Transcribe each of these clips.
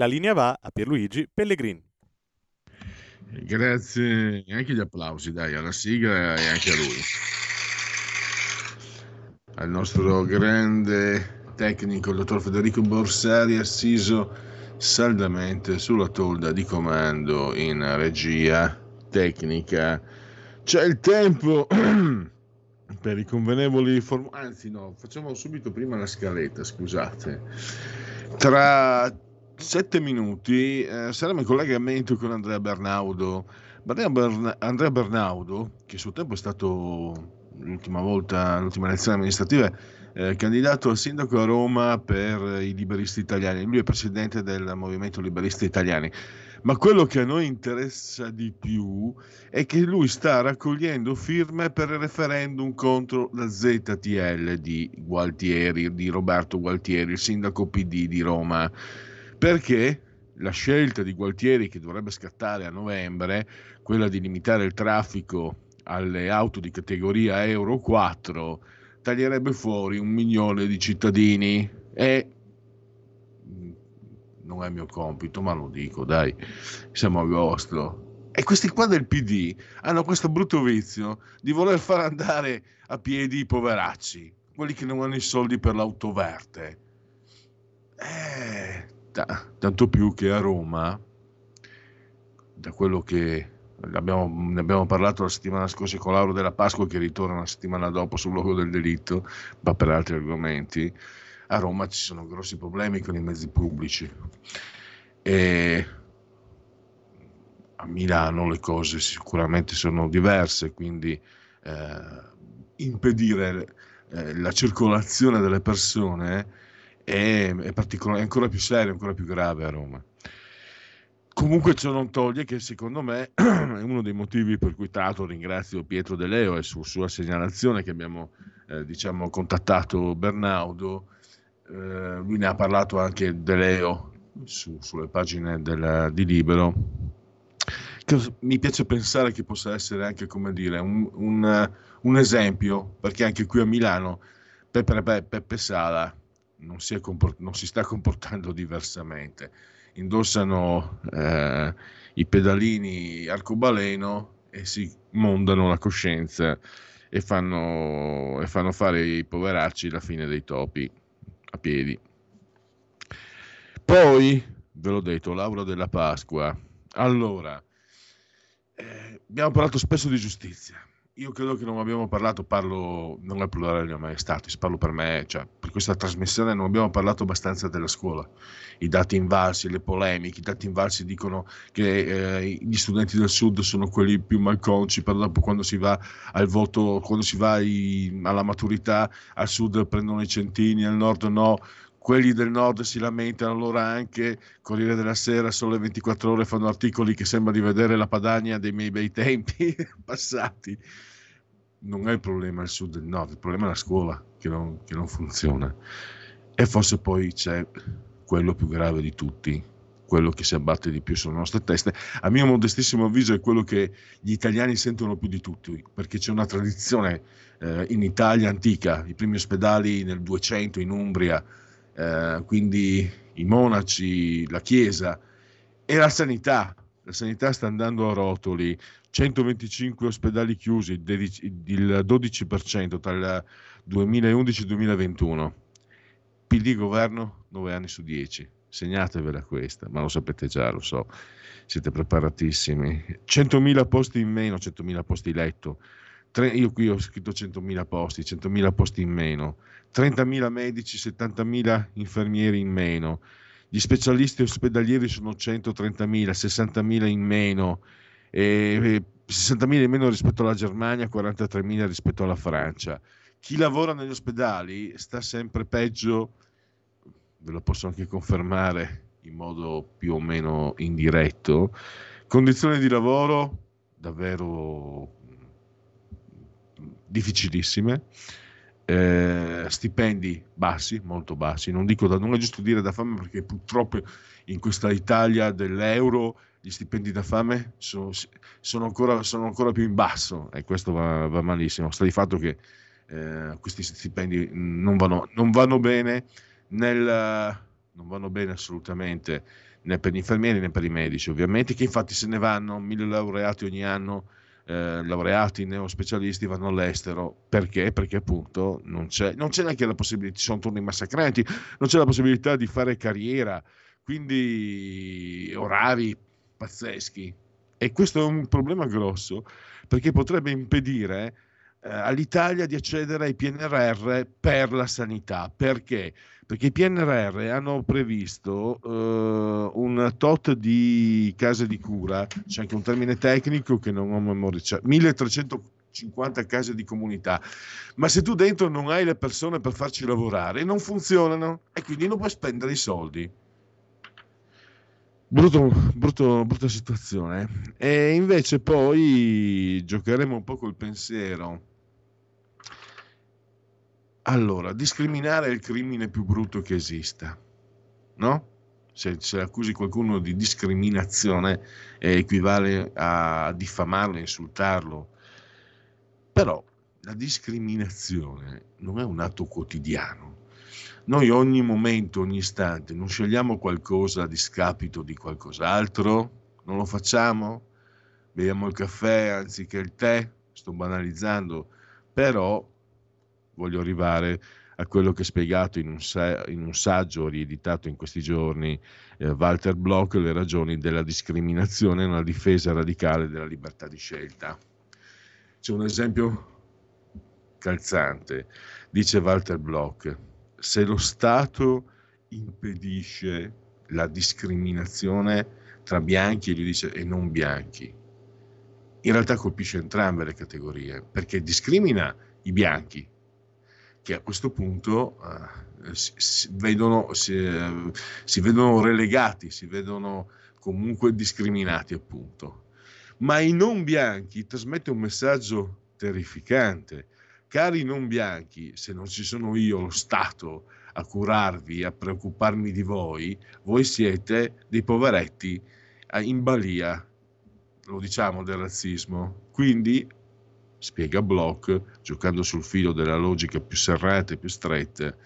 La linea va a Pierluigi Pellegrini. Grazie, anche gli applausi, dai, alla sigla e anche a lui. Al nostro grande tecnico, il dottor Federico Borsari, assiso saldamente sulla tolda di comando in regia tecnica. C'è il tempo per i convenevoli form- anzi no, facciamo subito prima la scaletta, scusate. Tra sette minuti eh, saremo in collegamento con Andrea Bernaudo. Bern- Andrea Bernaudo, che a suo tempo è stato l'ultima volta, l'ultima elezione amministrativa, eh, candidato a sindaco a Roma per i liberisti italiani. Lui è presidente del movimento liberisti italiani. Ma quello che a noi interessa di più è che lui sta raccogliendo firme per il referendum contro la ZTL di Gualtieri, di Roberto Gualtieri, il sindaco PD di Roma perché la scelta di Gualtieri che dovrebbe scattare a novembre, quella di limitare il traffico alle auto di categoria Euro 4, taglierebbe fuori un milione di cittadini e non è mio compito, ma lo dico, dai, siamo a agosto. E questi qua del PD hanno questo brutto vizio di voler far andare a piedi i poveracci, quelli che non hanno i soldi per l'auto verde. Eh, T- tanto più che a Roma, da quello che abbiamo, ne abbiamo parlato la settimana scorsa con Lauro della Pasqua che ritorna una settimana dopo sul luogo del delitto, ma per altri argomenti, a Roma ci sono grossi problemi con i mezzi pubblici. E a Milano le cose sicuramente sono diverse, quindi eh, impedire eh, la circolazione delle persone è, è, è ancora più serio, ancora più grave a Roma. Comunque ciò non toglie che secondo me è uno dei motivi per cui tra l'altro ringrazio Pietro De Leo e su sua segnalazione che abbiamo eh, diciamo, contattato Bernaudo, eh, lui ne ha parlato anche De Leo su, sulle pagine del, di Libero, mi piace pensare che possa essere anche come dire un, un, un esempio, perché anche qui a Milano Peppe, Peppe Sala non si, comport- non si sta comportando diversamente. Indossano eh, i pedalini arcobaleno e si mondano la coscienza e fanno, e fanno fare i poveracci la fine dei topi a piedi. Poi, ve l'ho detto, Laura della Pasqua. Allora, eh, abbiamo parlato spesso di giustizia io credo che non abbiamo parlato, parlo non è plurale di maestatis, parlo per me, cioè per questa trasmissione non abbiamo parlato abbastanza della scuola. I dati invalsi, le polemiche, i dati invalsi dicono che eh, gli studenti del sud sono quelli più malconci, però dopo quando si va al voto, quando si va i, alla maturità, al sud prendono i centini, al nord no quelli del nord si lamentano, allora anche Corriere della Sera, Sole 24 ore fanno articoli che sembra di vedere la Padania dei miei bei tempi passati. Non è il problema il sud e il nord, il problema è la scuola che non, che non funziona. E forse poi c'è quello più grave di tutti, quello che si abbatte di più sulle nostre teste. A mio modestissimo avviso è quello che gli italiani sentono più di tutti, perché c'è una tradizione eh, in Italia antica, i primi ospedali nel 200 in Umbria, eh, quindi i monaci, la Chiesa e la sanità. La sanità sta andando a rotoli, 125 ospedali chiusi, il 12% tra il 2011 e il 2021. PD governo 9 anni su 10. Segnatevela questa, ma lo sapete già, lo so, siete preparatissimi. 100.000 posti in meno, 100.000 posti letto. Tre, io qui ho scritto 100.000 posti, 100.000 posti in meno. 30.000 medici, 70.000 infermieri in meno, gli specialisti ospedalieri sono 130.000, 60.000 in meno e 60.000 in meno rispetto alla Germania, 43.000 rispetto alla Francia. Chi lavora negli ospedali sta sempre peggio, ve lo posso anche confermare in modo più o meno indiretto, condizioni di lavoro davvero difficilissime, eh, stipendi bassi, molto bassi, non dico da, non è giusto dire da fame perché purtroppo in questa Italia dell'euro gli stipendi da fame sono, sono, ancora, sono ancora, più in basso e questo va, va malissimo. Sta di fatto che eh, questi stipendi non vanno, non vanno bene nel, non vanno bene assolutamente né per gli infermieri né per i medici ovviamente che infatti se ne vanno mille laureati ogni anno eh, laureati neospecialisti vanno all'estero perché? Perché appunto non c'è, non c'è neanche la possibilità, ci sono turni massacranti, non c'è la possibilità di fare carriera, quindi orari pazzeschi. E questo è un problema grosso perché potrebbe impedire eh, all'Italia di accedere ai PNRR per la sanità. Perché? Perché i PNRR hanno previsto eh, un tot di case di cura, c'è anche un termine tecnico che non ho memorizzato, 1350 case di comunità, ma se tu dentro non hai le persone per farci lavorare, non funzionano e quindi non puoi spendere i soldi. Brutto, brutto, brutta situazione. E invece poi giocheremo un po' col pensiero. Allora, discriminare è il crimine più brutto che esista, no? Se, se accusi qualcuno di discriminazione eh, equivale a diffamarlo, insultarlo. Però la discriminazione non è un atto quotidiano noi ogni momento, ogni istante, non scegliamo qualcosa a discapito di qualcos'altro? Non lo facciamo? Beviamo il caffè anziché il tè? Sto banalizzando, però voglio arrivare a quello che è spiegato in un, sa- in un saggio rieditato in questi giorni eh, Walter Bloch, le ragioni della discriminazione e una difesa radicale della libertà di scelta. C'è un esempio calzante, dice Walter Bloch, se lo Stato impedisce la discriminazione tra bianchi dice, e non bianchi, in realtà colpisce entrambe le categorie, perché discrimina i bianchi, che a questo punto eh, si, si, vedono, si, eh, si vedono relegati, si vedono comunque discriminati appunto. Ma i non bianchi trasmette un messaggio terrificante, Cari non bianchi, se non ci sono io, lo Stato, a curarvi, a preoccuparmi di voi, voi siete dei poveretti in balia, lo diciamo, del razzismo. Quindi, spiega Bloch, giocando sul filo della logica più serrate e più strette,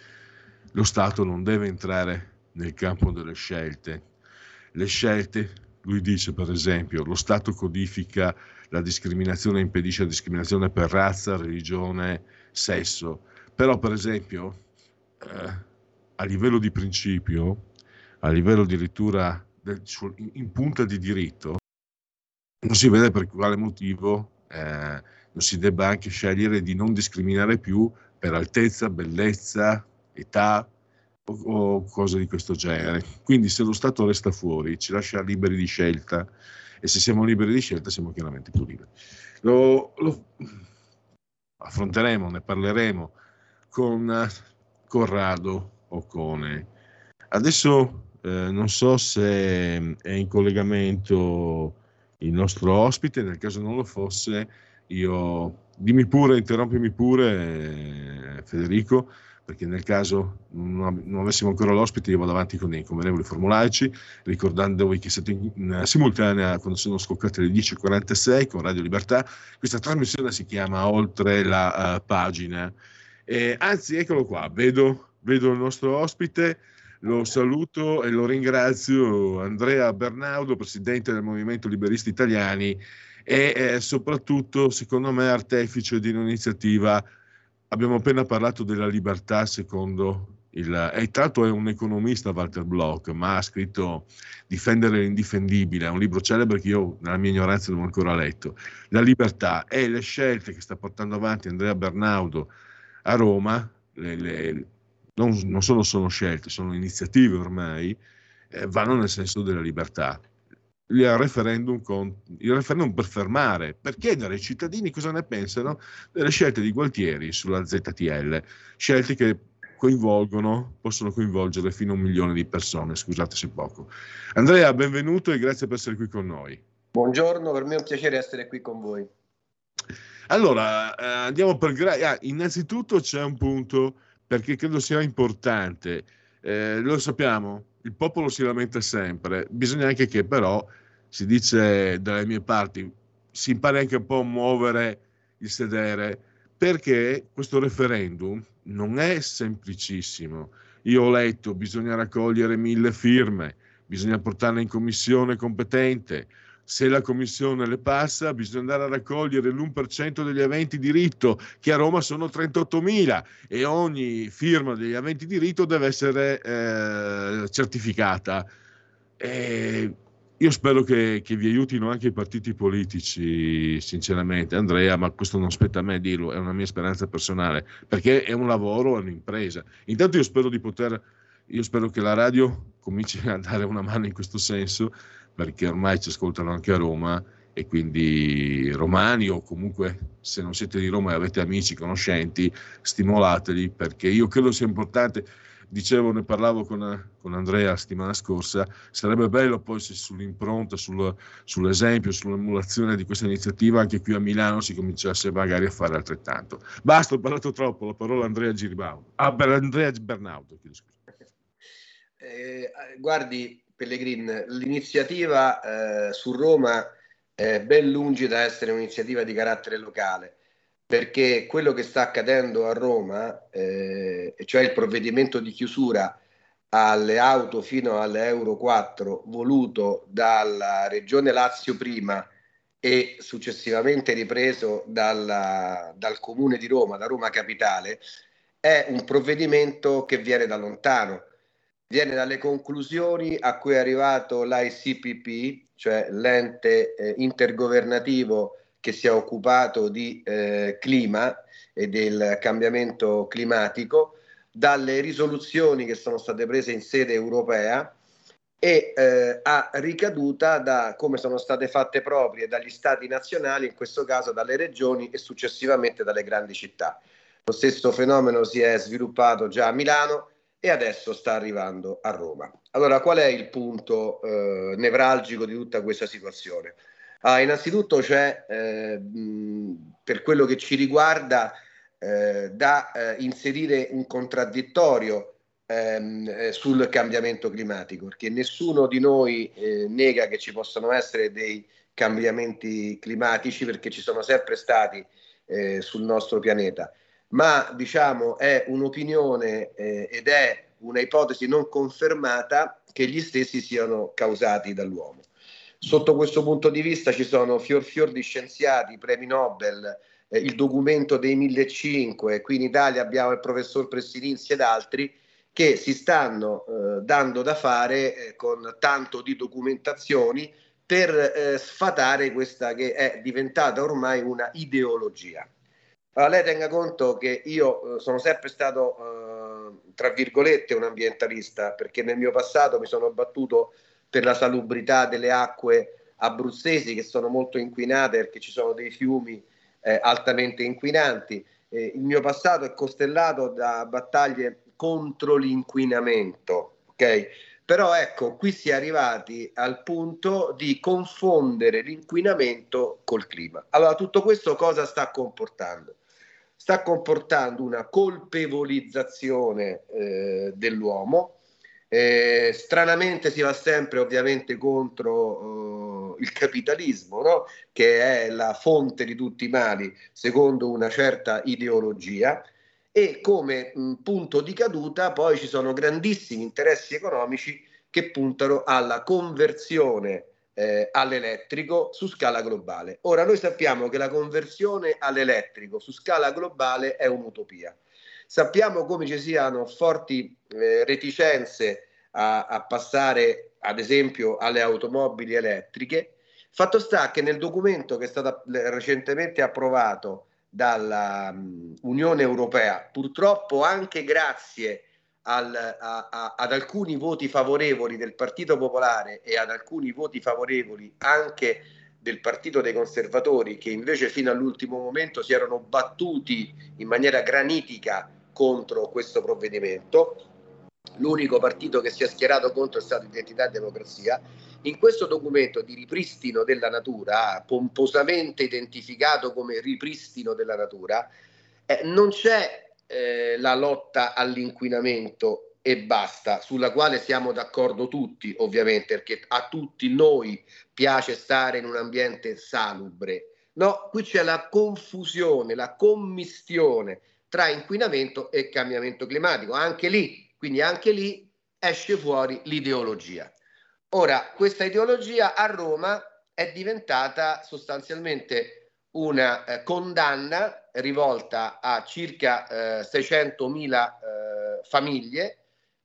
lo Stato non deve entrare nel campo delle scelte. Le scelte, lui dice per esempio, lo Stato codifica la discriminazione impedisce la discriminazione per razza, religione, sesso. Però, per esempio, eh, a livello di principio, a livello addirittura del, in punta di diritto, non si vede per quale motivo eh, si debba anche scegliere di non discriminare più per altezza, bellezza, età o, o cose di questo genere. Quindi se lo Stato resta fuori, ci lascia liberi di scelta, e se siamo liberi di scelta siamo chiaramente più liberi. Lo, lo affronteremo, ne parleremo con Corrado Occone. Adesso eh, non so se è in collegamento il nostro ospite, nel caso non lo fosse, io dimmi pure, interrompimi pure, eh, Federico, perché nel caso non, avessimo ancora l'ospite io vado avanti con i convenevoli formulaici, ricordandovi che siete in, in simultanea quando sono scoccate le 10.46 con Radio Libertà, questa trasmissione si chiama Oltre la uh, pagina, e, anzi eccolo qua, vedo, vedo il nostro ospite, lo saluto e lo ringrazio, Andrea Bernaudo, presidente del Movimento Liberisti Italiani e eh, soprattutto, secondo me, artefice di un'iniziativa abbiamo appena parlato della libertà secondo il... E tanto è un economista Walter Bloch, ma ha scritto Difendere l'indifendibile, è un libro celebre che io nella mia ignoranza non ho ancora letto. La libertà e le scelte che sta portando avanti Andrea Bernaudo a Roma, le, le, non, non solo sono scelte, sono iniziative ormai, eh, vanno nel senso della libertà. Il referendum, con, il referendum per fermare, per chiedere ai cittadini cosa ne pensano delle scelte di Gualtieri sulla ZTL, scelte che coinvolgono, possono coinvolgere fino a un milione di persone, scusate se poco. Andrea, benvenuto e grazie per essere qui con noi. Buongiorno, per me è un piacere essere qui con voi. Allora, eh, andiamo per gra- ah, innanzitutto c'è un punto perché credo sia importante. Eh, lo sappiamo, il popolo si lamenta sempre, bisogna anche che però si dice dalle mie parti, si impari anche un po' a muovere il sedere, perché questo referendum non è semplicissimo. Io ho letto, bisogna raccogliere mille firme, bisogna portarle in commissione competente, se la commissione le passa, bisogna andare a raccogliere l'1% degli aventi diritto, che a Roma sono 38.000 e ogni firma degli aventi diritto deve essere eh, certificata. E io spero che, che, vi aiutino anche i partiti politici, sinceramente, Andrea, ma questo non spetta a me dirlo, è una mia speranza personale, perché è un lavoro, è un'impresa. Intanto io spero di poter, io spero che la radio cominci a dare una mano in questo senso, perché ormai ci ascoltano anche a Roma e quindi romani o comunque se non siete di Roma e avete amici, conoscenti, stimolateli perché io credo sia importante. Dicevo, ne parlavo con, con Andrea la settimana scorsa, sarebbe bello poi se sull'impronta, sul, sull'esempio, sull'emulazione di questa iniziativa anche qui a Milano si cominciasse magari a fare altrettanto. Basta, ho parlato troppo, la parola a Andrea Giribaudo. Ah, Andrea Bernaudo, chiedo scusa. Eh, guardi, Pellegrin, l'iniziativa eh, su Roma è ben lungi da essere un'iniziativa di carattere locale, perché quello che sta accadendo a Roma, eh, cioè il provvedimento di chiusura alle auto fino alle Euro 4 voluto dalla Regione Lazio prima e successivamente ripreso dalla, dal Comune di Roma, da Roma Capitale, è un provvedimento che viene da lontano viene dalle conclusioni a cui è arrivato l'ICPP, cioè l'ente eh, intergovernativo che si è occupato di eh, clima e del cambiamento climatico, dalle risoluzioni che sono state prese in sede europea e eh, a ricaduta da come sono state fatte proprie dagli stati nazionali, in questo caso dalle regioni e successivamente dalle grandi città. Lo stesso fenomeno si è sviluppato già a Milano e adesso sta arrivando a Roma. Allora, qual è il punto eh, nevralgico di tutta questa situazione? Ah, innanzitutto c'è, eh, per quello che ci riguarda, eh, da eh, inserire un contraddittorio ehm, eh, sul cambiamento climatico, perché nessuno di noi eh, nega che ci possano essere dei cambiamenti climatici, perché ci sono sempre stati sul nostro pianeta ma diciamo è un'opinione eh, ed è una ipotesi non confermata che gli stessi siano causati dall'uomo. Sotto questo punto di vista ci sono fior fior di scienziati, premi Nobel, eh, il documento dei 1500, qui in Italia abbiamo il professor Prestininzi ed altri che si stanno eh, dando da fare eh, con tanto di documentazioni per eh, sfatare questa che è diventata ormai una ideologia. Allora, lei tenga conto che io eh, sono sempre stato, eh, tra virgolette, un ambientalista, perché nel mio passato mi sono battuto per la salubrità delle acque abruzzesi che sono molto inquinate perché ci sono dei fiumi eh, altamente inquinanti. Eh, il mio passato è costellato da battaglie contro l'inquinamento, ok? Però ecco, qui si è arrivati al punto di confondere l'inquinamento col clima. Allora, tutto questo cosa sta comportando? Sta comportando una colpevolizzazione eh, dell'uomo. Eh, stranamente si va sempre ovviamente contro eh, il capitalismo, no? che è la fonte di tutti i mali, secondo una certa ideologia, e come mh, punto di caduta poi ci sono grandissimi interessi economici che puntano alla conversione eh, all'elettrico su scala globale. Ora noi sappiamo che la conversione all'elettrico su scala globale è un'utopia. Sappiamo come ci siano forti eh, reticenze a, a passare ad esempio alle automobili elettriche. Fatto sta che nel documento che è stato recentemente approvato dall'Unione um, Europea, purtroppo anche grazie al, a, a, ad alcuni voti favorevoli del Partito Popolare e ad alcuni voti favorevoli anche del Partito dei Conservatori, che invece fino all'ultimo momento si erano battuti in maniera granitica contro questo provvedimento. L'unico partito che si è schierato contro è stato Identità e Democrazia. In questo documento di ripristino della natura, pomposamente identificato come ripristino della natura, eh, non c'è eh, la lotta all'inquinamento e basta, sulla quale siamo d'accordo tutti, ovviamente, perché a tutti noi piace stare in un ambiente salubre. No, qui c'è la confusione, la commistione tra inquinamento e cambiamento climatico. Anche lì, quindi anche lì esce fuori l'ideologia. Ora, questa ideologia a Roma è diventata sostanzialmente una eh, condanna rivolta a circa eh, 600.000 eh, famiglie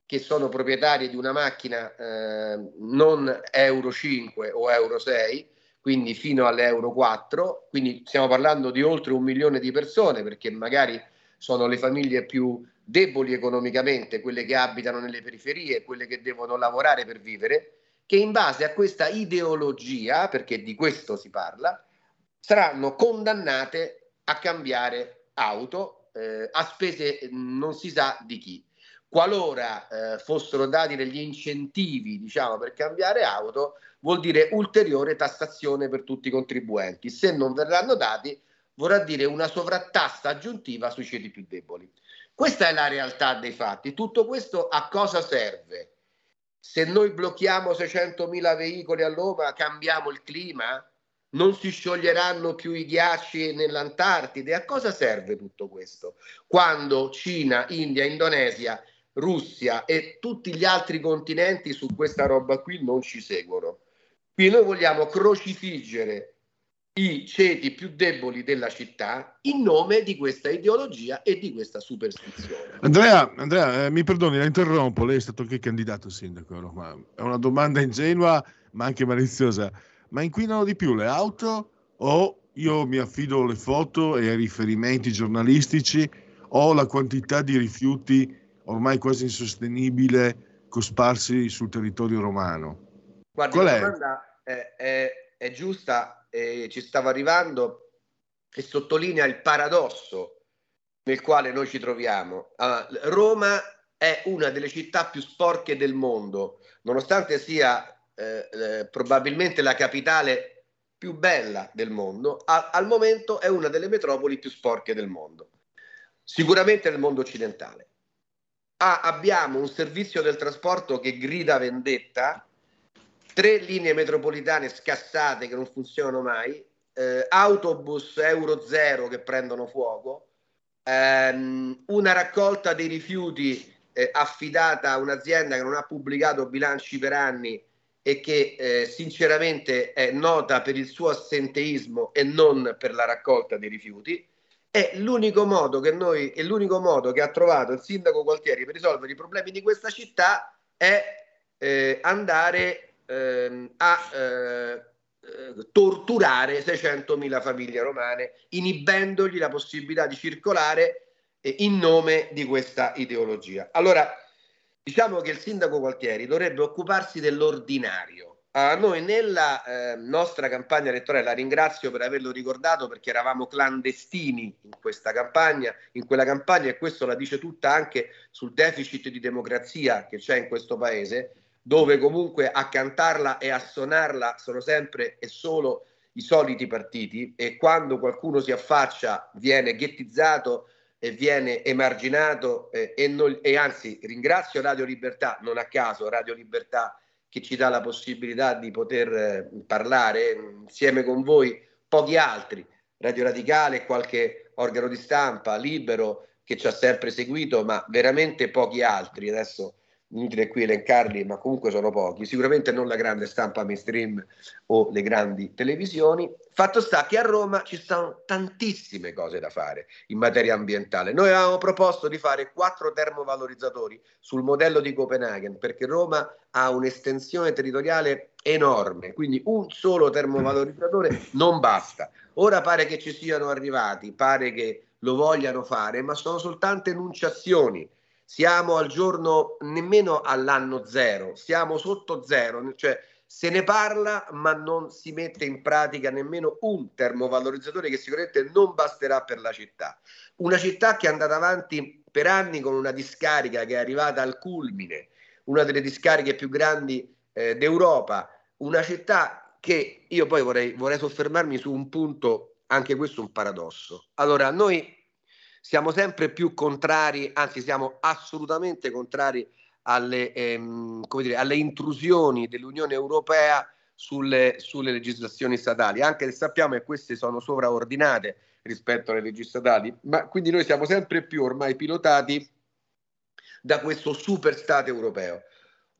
che sono proprietarie di una macchina eh, non Euro 5 o Euro 6, quindi fino all'Euro 4, quindi stiamo parlando di oltre un milione di persone perché magari sono le famiglie più deboli economicamente, quelle che abitano nelle periferie, quelle che devono lavorare per vivere, che in base a questa ideologia, perché di questo si parla, saranno condannate a cambiare auto eh, a spese non si sa di chi. Qualora eh, fossero dati degli incentivi, diciamo, per cambiare auto, vuol dire ulteriore tassazione per tutti i contribuenti. Se non verranno dati, vorrà dire una sovrattassa aggiuntiva sui ceti più deboli. Questa è la realtà dei fatti. Tutto questo a cosa serve? Se noi blocchiamo 600.000 veicoli a Roma, cambiamo il clima? Non si scioglieranno più i ghiacci nell'Antartide. A cosa serve tutto questo? Quando Cina, India, Indonesia, Russia e tutti gli altri continenti su questa roba qui non ci seguono. Quindi noi vogliamo crocifiggere i ceti più deboli della città in nome di questa ideologia e di questa superstizione. Andrea, Andrea eh, mi perdoni, la interrompo, lei è stato anche candidato sindaco a Roma. È una domanda ingenua ma anche maliziosa ma inquinano di più le auto o io mi affido alle foto e ai riferimenti giornalistici o la quantità di rifiuti ormai quasi insostenibile cosparsi sul territorio romano? Guarda, Qual la è? domanda è, è, è giusta e ci stava arrivando e sottolinea il paradosso nel quale noi ci troviamo. Uh, Roma è una delle città più sporche del mondo, nonostante sia eh, eh, probabilmente la capitale più bella del mondo, a, al momento è una delle metropoli più sporche del mondo, sicuramente nel mondo occidentale. Ah, abbiamo un servizio del trasporto che grida vendetta, tre linee metropolitane scassate che non funzionano mai, eh, autobus Euro Zero che prendono fuoco, ehm, una raccolta dei rifiuti eh, affidata a un'azienda che non ha pubblicato bilanci per anni e che eh, sinceramente è nota per il suo assenteismo e non per la raccolta dei rifiuti, è l'unico modo che noi, è l'unico modo che ha trovato il sindaco Gualtieri per risolvere i problemi di questa città è eh, andare eh, a eh, torturare 600.000 famiglie romane, inibendogli la possibilità di circolare eh, in nome di questa ideologia. Allora, Diciamo che il sindaco Gualtieri dovrebbe occuparsi dell'ordinario. A noi nella eh, nostra campagna elettorale, la ringrazio per averlo ricordato perché eravamo clandestini in questa campagna, in quella campagna e questo la dice tutta anche sul deficit di democrazia che c'è in questo paese, dove comunque a cantarla e a suonarla sono sempre e solo i soliti partiti e quando qualcuno si affaccia viene ghettizzato e viene emarginato eh, e, non, e, anzi ringrazio Radio Libertà, non a caso Radio Libertà che ci dà la possibilità di poter eh, parlare insieme con voi, pochi altri, Radio Radicale, qualche organo di stampa, libero che ci ha sempre seguito, ma veramente pochi altri. Adesso inutile qui elencarli, ma comunque sono pochi, sicuramente non la grande stampa mainstream o le grandi televisioni. Fatto sta che a Roma ci stanno tantissime cose da fare in materia ambientale. Noi avevamo proposto di fare quattro termovalorizzatori sul modello di Copenaghen, perché Roma ha un'estensione territoriale enorme, quindi un solo termovalorizzatore non basta. Ora pare che ci siano arrivati, pare che lo vogliano fare, ma sono soltanto enunciazioni siamo al giorno nemmeno all'anno zero, siamo sotto zero, cioè se ne parla ma non si mette in pratica nemmeno un termovalorizzatore che sicuramente non basterà per la città. Una città che è andata avanti per anni con una discarica che è arrivata al culmine, una delle discariche più grandi eh, d'Europa, una città che io poi vorrei, vorrei soffermarmi su un punto, anche questo un paradosso. Allora, noi siamo sempre più contrari, anzi siamo assolutamente contrari alle, ehm, dire, alle intrusioni dell'Unione Europea sulle, sulle, legislazioni statali, anche se sappiamo che queste sono sovraordinate rispetto alle leggi statali, ma quindi noi siamo sempre più ormai pilotati da questo super Stato europeo.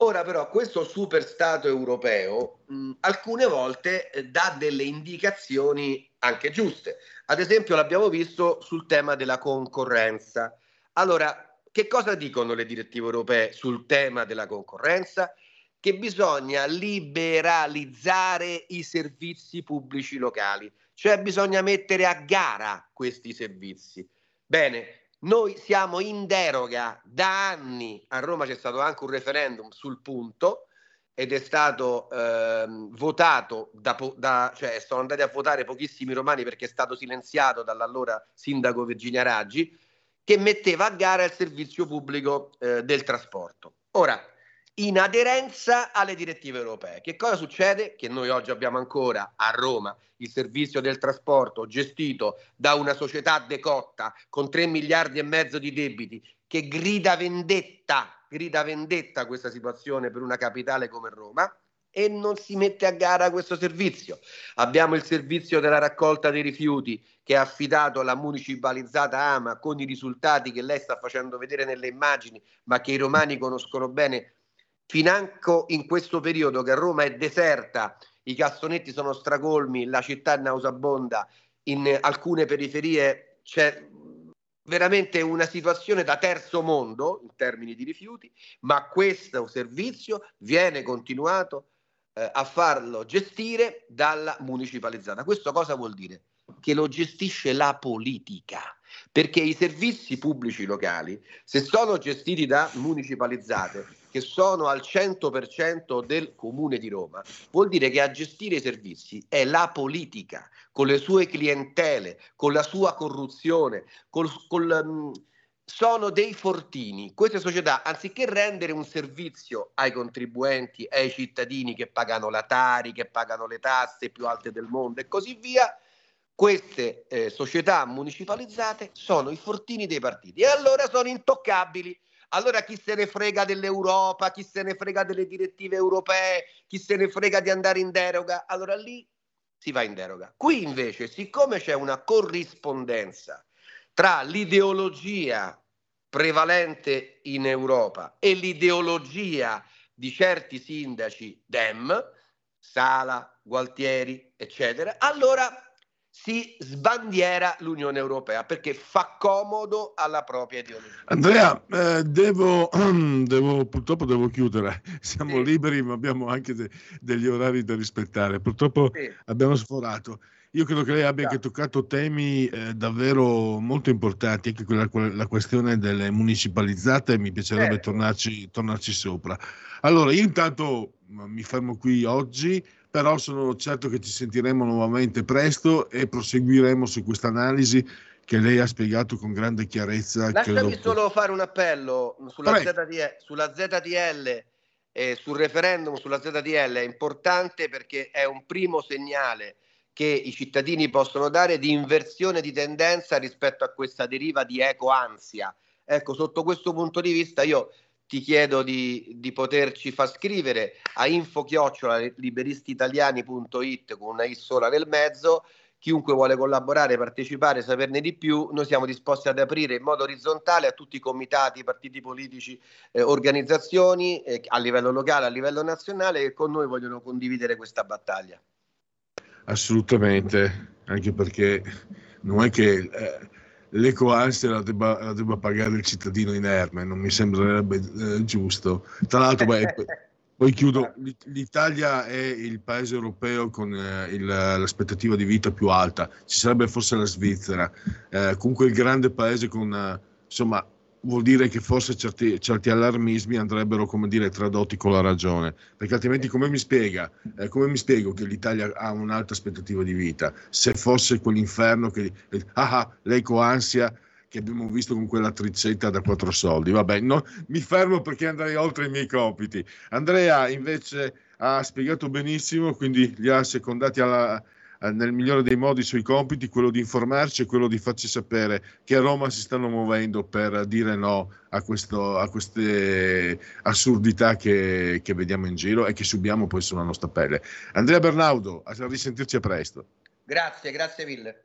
Ora però questo super Stato europeo mh, alcune volte eh, dà delle indicazioni anche giuste. Ad esempio l'abbiamo visto sul tema della concorrenza. Allora, che cosa dicono le direttive europee sul tema della concorrenza? Che bisogna liberalizzare i servizi pubblici locali, cioè bisogna mettere a gara questi servizi. Bene, noi siamo in deroga da anni, a Roma c'è stato anche un referendum sul punto ed è stato ehm, votato, da, da, cioè sono andati a votare pochissimi romani perché è stato silenziato dall'allora sindaco Virginia Raggi, che metteva a gara il servizio pubblico eh, del trasporto. Ora, in aderenza alle direttive europee. Che cosa succede? Che noi oggi abbiamo ancora a Roma il servizio del trasporto gestito da una società decotta con 3 miliardi e mezzo di debiti che grida vendetta, grida vendetta questa situazione per una capitale come Roma e non si mette a gara questo servizio. Abbiamo il servizio della raccolta dei rifiuti che è affidato alla municipalizzata Ama con i risultati che lei sta facendo vedere nelle immagini, ma che i romani conoscono bene financo in questo periodo che Roma è deserta, i cassonetti sono stracolmi, la città è nauseabonda, in alcune periferie c'è veramente una situazione da terzo mondo in termini di rifiuti, ma questo servizio viene continuato eh, a farlo gestire dalla municipalizzata. Questo cosa vuol dire? Che lo gestisce la politica perché i servizi pubblici locali, se sono gestiti da municipalizzate, che sono al 100% del comune di Roma, vuol dire che a gestire i servizi è la politica, con le sue clientele, con la sua corruzione, col, col, um, sono dei fortini. Queste società, anziché rendere un servizio ai contribuenti, ai cittadini che pagano la Tari, che pagano le tasse più alte del mondo e così via, queste eh, società municipalizzate sono i fortini dei partiti e allora sono intoccabili. Allora chi se ne frega dell'Europa, chi se ne frega delle direttive europee, chi se ne frega di andare in deroga, allora lì si va in deroga. Qui invece, siccome c'è una corrispondenza tra l'ideologia prevalente in Europa e l'ideologia di certi sindaci Dem, Sala, Gualtieri, eccetera, allora si sbandiera l'Unione Europea perché fa comodo alla propria ideologia. Andrea, eh, devo, devo, purtroppo devo chiudere, siamo sì. liberi ma abbiamo anche de, degli orari da rispettare, purtroppo sì. abbiamo sforato. Io credo che lei abbia anche toccato temi eh, davvero molto importanti, anche quella, la questione delle municipalizzate, mi piacerebbe certo. tornarci, tornarci sopra. Allora, io intanto mi fermo qui oggi però sono certo che ci sentiremo nuovamente presto e proseguiremo su questa analisi che lei ha spiegato con grande chiarezza. Lasciami credo... solo fare un appello sulla, ZDL, sulla ZDL e sul referendum sulla ZDL, è importante perché è un primo segnale che i cittadini possono dare di inversione di tendenza rispetto a questa deriva di eco-ansia. Ecco, sotto questo punto di vista io ti chiedo di, di poterci far scrivere a info-liberistitaliani.it con una I sola nel mezzo. Chiunque vuole collaborare, partecipare, saperne di più, noi siamo disposti ad aprire in modo orizzontale a tutti i comitati, partiti politici, eh, organizzazioni eh, a livello locale, a livello nazionale che con noi vogliono condividere questa battaglia. Assolutamente, anche perché non è che eh, l'ecoansia la debba, la debba pagare il cittadino inerme, non mi sembrerebbe eh, giusto. Tra l'altro, beh, poi chiudo, l'Italia è il paese europeo con eh, il, l'aspettativa di vita più alta, ci sarebbe forse la Svizzera, eh, comunque il grande paese con, insomma, vuol dire che forse certi, certi, allarmismi andrebbero, come dire, tradotti con la ragione, perché altrimenti come mi, spiega, eh, come mi spiego che l'Italia ha un'alta aspettativa di vita? Se fosse quell'inferno che... Eh, ah, ah l'ecoansia che abbiamo visto con quella trizzetta da quattro soldi. Vabbè, no, mi fermo perché andrei oltre i miei compiti. Andrea invece ha spiegato benissimo, quindi li ha secondati alla, nel migliore dei modi sui compiti, quello di informarci e quello di farci sapere che a Roma si stanno muovendo per dire no a, questo, a queste assurdità che, che, vediamo in giro e che subiamo poi sulla nostra pelle. Andrea Bernaudo, a risentirci a presto. Grazie, grazie mille.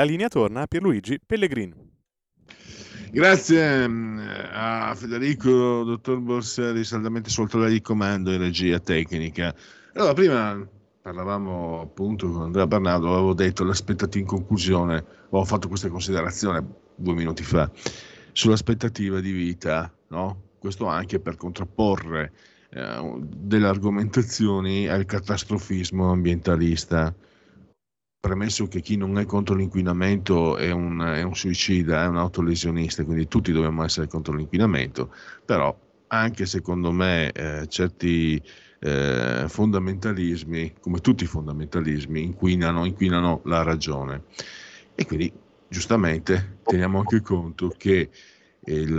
La linea torna a Pierluigi Pellegrini. Grazie mm, a Federico, dottor Borsari, saldamente sotto la di comando e regia tecnica. Allora, prima parlavamo appunto con Andrea Bernardo, avevo detto l'aspettativa in conclusione, avevo fatto questa considerazione due minuti fa, sull'aspettativa di vita, no? questo anche per contrapporre eh, delle argomentazioni al catastrofismo ambientalista premesso che chi non è contro l'inquinamento è un, è un suicida, è un autolesionista, quindi tutti dobbiamo essere contro l'inquinamento, però anche secondo me eh, certi eh, fondamentalismi, come tutti i fondamentalismi, inquinano, inquinano la ragione. E quindi giustamente teniamo anche conto che il,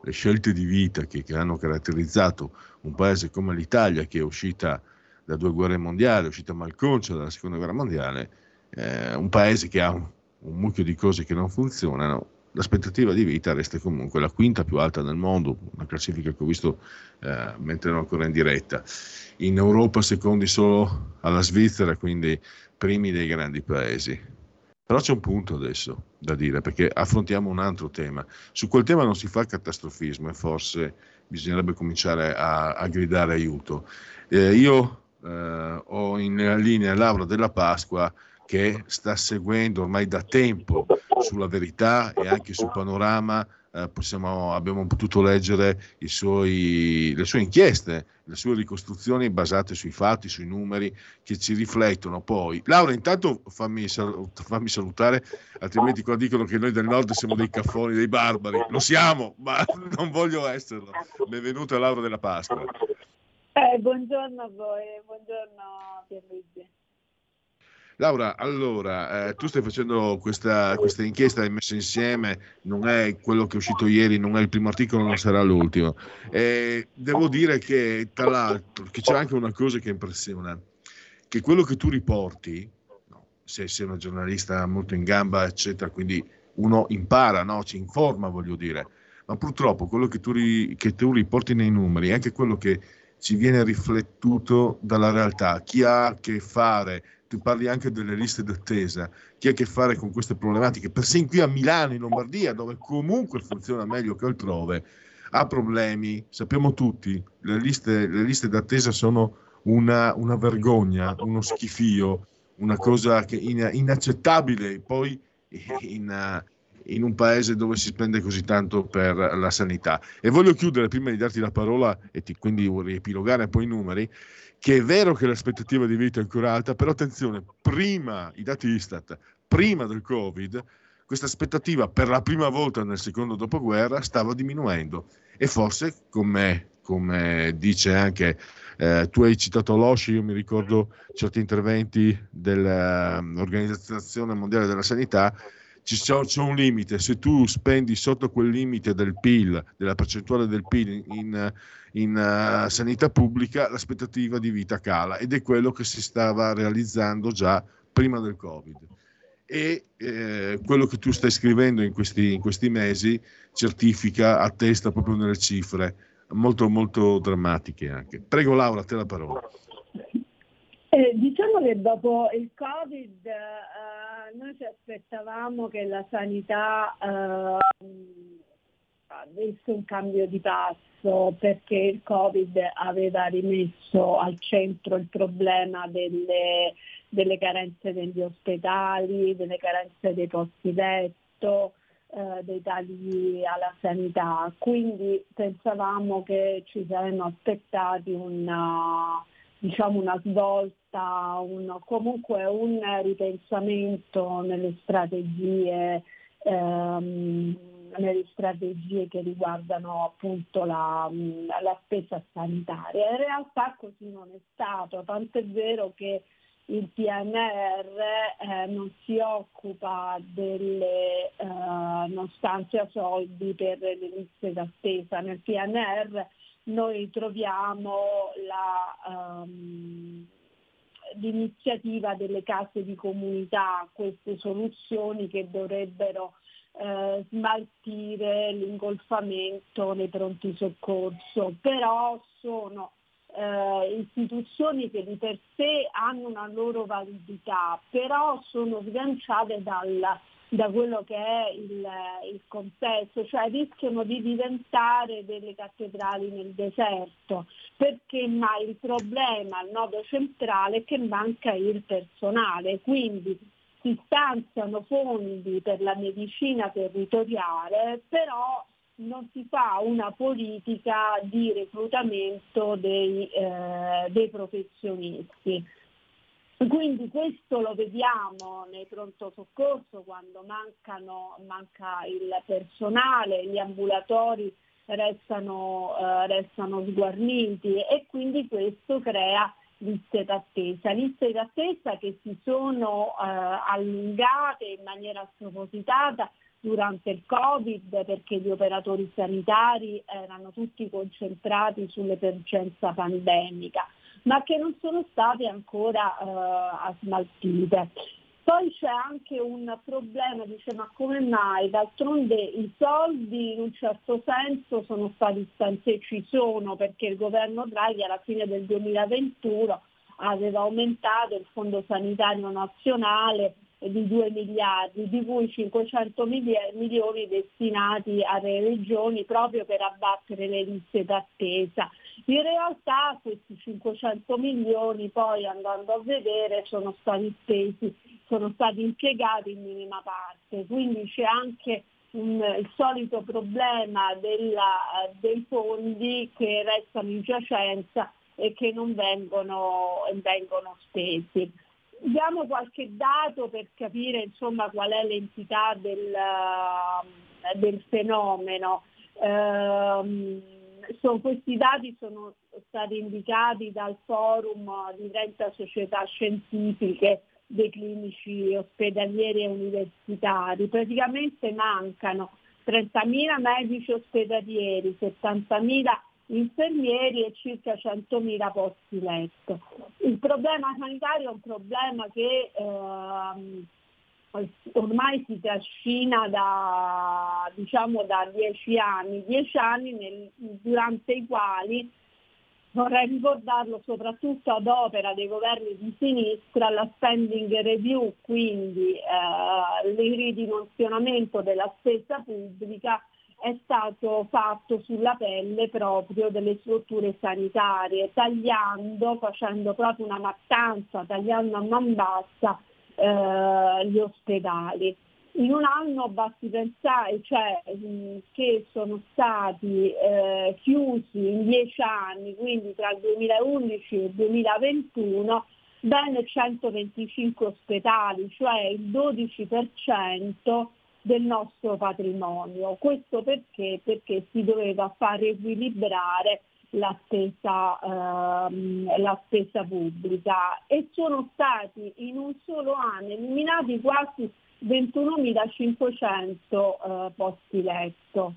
le scelte di vita che, che, hanno caratterizzato un paese come l'Italia, che è uscita da due guerre mondiali, uscita malconcia dalla seconda guerra mondiale, eh, un paese che ha un, un mucchio di cose che non funzionano, l'aspettativa di vita resta comunque la quinta più alta nel mondo, una classifica che ho visto eh, mentre ero ancora in diretta. In Europa secondi solo alla Svizzera, quindi primi dei grandi paesi. Però c'è un punto adesso da dire, perché affrontiamo un altro tema. Su quel tema non si fa catastrofismo e forse bisognerebbe cominciare a, a gridare aiuto. Eh, io eh, ho in linea Laura della Pasqua che sta seguendo ormai da tempo sulla verità e anche sul panorama eh, possiamo, abbiamo potuto leggere suoi, le sue inchieste, le sue ricostruzioni basate sui fatti, sui numeri che ci riflettono. Poi, Laura, intanto fammi, fammi salutare, altrimenti qua dicono che noi del nord siamo dei caffoni, dei barbari. Lo siamo, ma non voglio esserlo. Benvenuta Laura della Pasqua. Eh, buongiorno a voi, buongiorno Pierluigi. Laura, allora, eh, tu stai facendo questa, questa, inchiesta, hai messo insieme, non è quello che è uscito ieri, non è il primo articolo, non sarà l'ultimo. E devo dire che, tra l'altro, che c'è anche una cosa che impressiona, che quello che tu riporti, no, se sei una giornalista molto in gamba, eccetera, quindi uno impara, no, ci informa, voglio dire, ma purtroppo quello che tu, ri, che tu riporti nei numeri è anche quello che ci viene riflettuto dalla realtà. Chi ha a che fare tu parli anche delle liste d'attesa, chi ha a che fare con queste problematiche, persino qui a Milano, in Lombardia, dove comunque funziona meglio che altrove, ha problemi, sappiamo tutti, le liste, le liste d'attesa sono una, una, vergogna, uno schifio, una cosa che in, inaccettabile poi in, in un paese dove si spende così tanto per la sanità. E voglio chiudere, prima di darti la parola e ti, quindi riepilogare poi i numeri, che è vero che l'aspettativa di vita è ancora alta, però attenzione, prima i dati Istat, prima del Covid, questa aspettativa per la prima volta nel secondo dopoguerra stava diminuendo e forse, come, come dice anche, eh, tu hai citato l'OSCE, io mi ricordo certi interventi dell'Organizzazione Mondiale della Sanità, c'è, un limite, se tu spendi sotto quel limite del PIL, della percentuale del PIL in, in uh, sanità pubblica, l'aspettativa di vita cala ed è quello che si stava realizzando già prima del Covid. E eh, quello che tu stai scrivendo in questi, in questi mesi certifica, attesta proprio nelle cifre molto molto drammatiche anche. Prego Laura, te la parola. Eh, diciamo che dopo il Covid eh, noi ci aspettavamo che la sanità eh, avesse un cambio di passo perché il Covid aveva rimesso al centro il problema delle, delle carenze degli ospedali, delle carenze dei posti letto, eh, dei tagli alla sanità. Quindi pensavamo che ci saremmo aspettati una diciamo una svolta, un, comunque un ripensamento nelle strategie, ehm, nelle strategie che riguardano appunto la, la, spesa sanitaria. In realtà così non è stato, tanto è vero che il PNR eh, non si occupa delle, eh, non stanzia soldi per le liste d'attesa. Nel PNR noi troviamo la, um, l'iniziativa delle case di comunità, queste soluzioni che dovrebbero eh, smaltire l'ingolfamento nei pronti soccorso, però sono eh, istituzioni che di per sé hanno una loro validità, però sono sganciate dalla da quello che è il, il, contesto, cioè rischiano di diventare delle cattedrali nel deserto, perché ma il problema, il nodo centrale è che manca il personale, quindi si stanziano fondi per la medicina territoriale, però non si fa una politica di reclutamento dei, eh, dei professionisti. Quindi questo lo vediamo nei pronto soccorso quando mancano, manca il personale, gli ambulatori restano, eh, restano sguarniti e quindi questo crea liste d'attesa, liste d'attesa che si sono eh, allungate in maniera spropositata durante il Covid perché gli operatori sanitari erano tutti concentrati sull'emergenza pandemica, ma che non sono state ancora eh, smaltite. Poi c'è anche un problema, dice ma come mai? D'altronde i soldi in un certo senso sono stati stanziati, ci sono perché il governo Draghi alla fine del 2021 aveva aumentato il fondo sanitario nazionale di 2 miliardi, di cui 500 milioni destinati alle regioni proprio per abbattere le liste d'attesa. In realtà questi 500 milioni poi andando a vedere sono stati spesi, sono stati impiegati in minima parte, quindi c'è anche un, il solito problema della, dei fondi che restano in giacenza e che non vengono, vengono spesi diamo qualche dato per capire insomma, qual è l'entità del, del fenomeno. Eh, sono, questi dati sono stati indicati dal forum di 30 società scientifiche dei clinici ospedalieri e universitari. Praticamente mancano 30.000 medici ospedalieri, 70.000 infermieri e circa 100.000 posti letto. Il problema sanitario è un problema che ehm, ormai si trascina da, diciamo, da dieci anni, dieci anni nel, durante i quali vorrei ricordarlo soprattutto ad opera dei governi di sinistra, la spending review, quindi eh, il ridimensionamento della spesa pubblica è stato fatto sulla pelle proprio delle strutture sanitarie, tagliando, facendo proprio una mattanza, tagliando a man bassa eh, gli ospedali. In un anno basti pensare cioè, che sono stati eh, chiusi in dieci anni, quindi tra il 2011 e il 2021, ben 125 ospedali, cioè il 12% del nostro patrimonio. Questo perché? Perché si doveva far equilibrare la spesa, ehm, la spesa pubblica e sono stati in un solo anno eliminati quasi 21.500 eh, posti letto.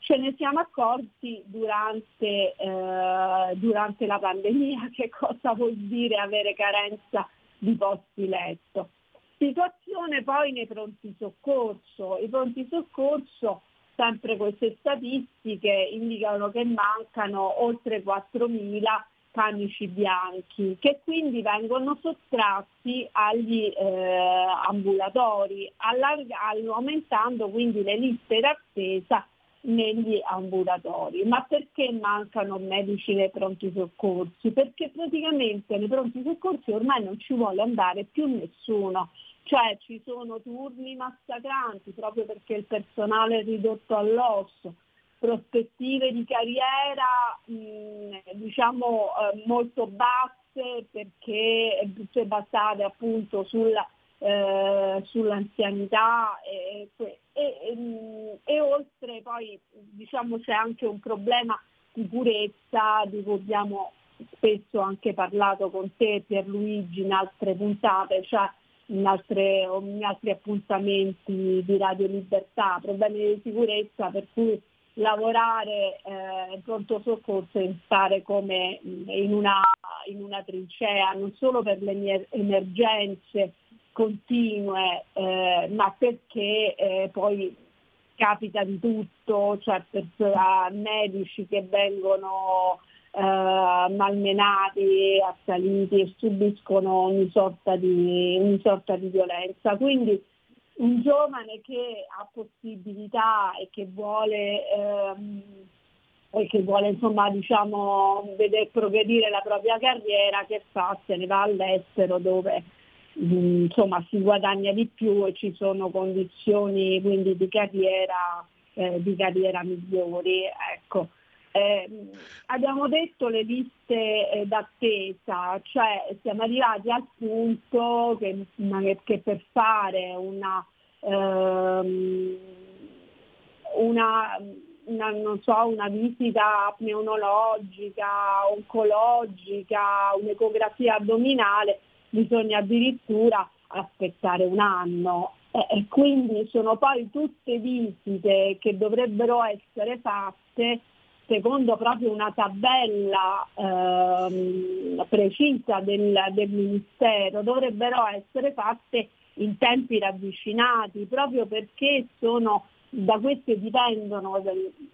Ce ne siamo accorti durante, eh, durante la pandemia che cosa vuol dire avere carenza di posti letto. Situazione poi nei pronti soccorso. I pronti soccorso, sempre queste statistiche, indicano che mancano oltre 4.000 camici bianchi che quindi vengono sottratti agli eh, ambulatori, allarg- aumentando quindi le liste d'attesa negli ambulatori. Ma perché mancano medici nei pronti soccorsi? Perché praticamente nei pronti soccorsi ormai non ci vuole andare più nessuno cioè ci sono turni massacranti proprio perché il personale è ridotto all'osso, prospettive di carriera mh, diciamo eh, molto basse perché tutte basate appunto sulla, eh, sull'anzianità e, e, e, e, oltre poi diciamo c'è anche un problema di purezza di cui abbiamo spesso anche parlato con te Pierluigi in altre puntate, cioè in, altre, in altri appuntamenti di Radio Libertà, problemi di sicurezza per cui lavorare eh, in pronto soccorso e stare come in una, in una, trincea, non solo per le mie emergenze continue, eh, ma perché eh, poi capita di tutto, cioè per medici che vengono eh, malmenati, assaliti e subiscono ogni sorta, di, ogni sorta di violenza. Quindi un giovane che ha possibilità e che vuole, ehm, e che vuole insomma, diciamo, vedere progredire la propria carriera, che fa? Se ne va all'estero dove mh, insomma, si guadagna di più e ci sono condizioni quindi di carriera, eh, di carriera migliori. Ecco. Eh, abbiamo detto le liste eh, d'attesa, cioè siamo arrivati al punto che, che per fare una, ehm, una una, so, una visita pneumonologica, oncologica, un'ecografia addominale, bisogna addirittura aspettare un anno. E, quindi sono poi tutte visite che dovrebbero essere fatte secondo proprio una tabella ehm, precisa del, del Ministero, dovrebbero essere fatte in tempi ravvicinati, proprio perché sono, da queste dipendono,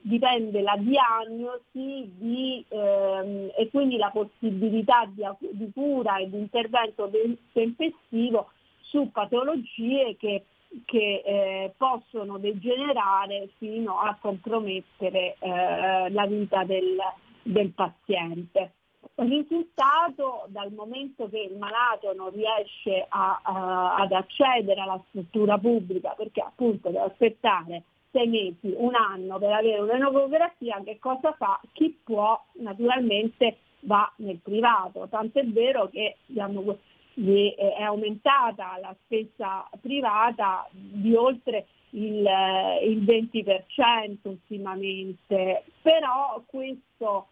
dipende la diagnosi di, ehm, e quindi la possibilità di, di cura e di intervento tempestivo su patologie che, che eh, possono degenerare fino a compromettere eh, la vita del, del paziente. Risultato dal momento che il malato non riesce a, a, ad accedere alla struttura pubblica perché appunto deve aspettare sei mesi, un anno per avere un'enografia, che cosa fa? Chi può naturalmente va nel privato, tanto è vero che diciamo, è aumentata la spesa privata di oltre il, il 20% ultimamente, però questo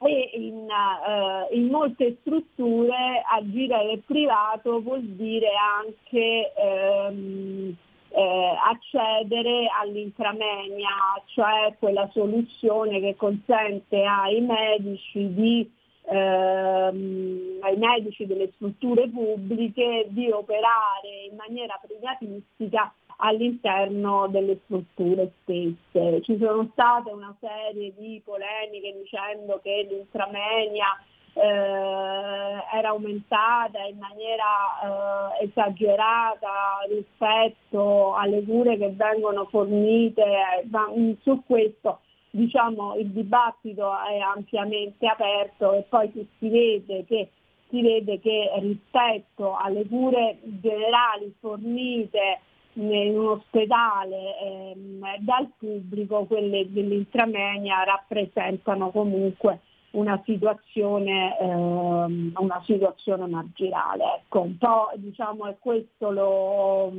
e in, uh, in, molte strutture agire nel privato vuol dire anche um, eh, accedere all'intramenia, cioè quella soluzione che consente ai medici, di, ehm, ai medici delle strutture pubbliche di operare in maniera privatistica all'interno delle strutture stesse. Ci sono state una serie di polemiche dicendo che l'intramenia eh, era aumentata in maniera eh, esagerata rispetto alle cure che vengono fornite, ma su questo diciamo, il dibattito è ampiamente aperto e poi si vede che si vede che rispetto alle cure generali fornite in un ospedale ehm, dal pubblico, quelle dell'intramenia rappresentano comunque una situazione, ehm, una situazione marginale. Ecco, un po' diciamo è questo lo,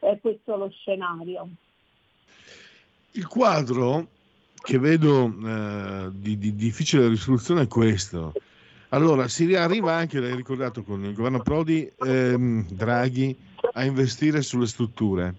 è questo lo scenario. Il quadro che vedo eh, di, di, difficile risoluzione è questo. Allora, si arriva anche, l'hai ricordato, con il governo Prodi, ehm, Draghi, a investire sulle strutture,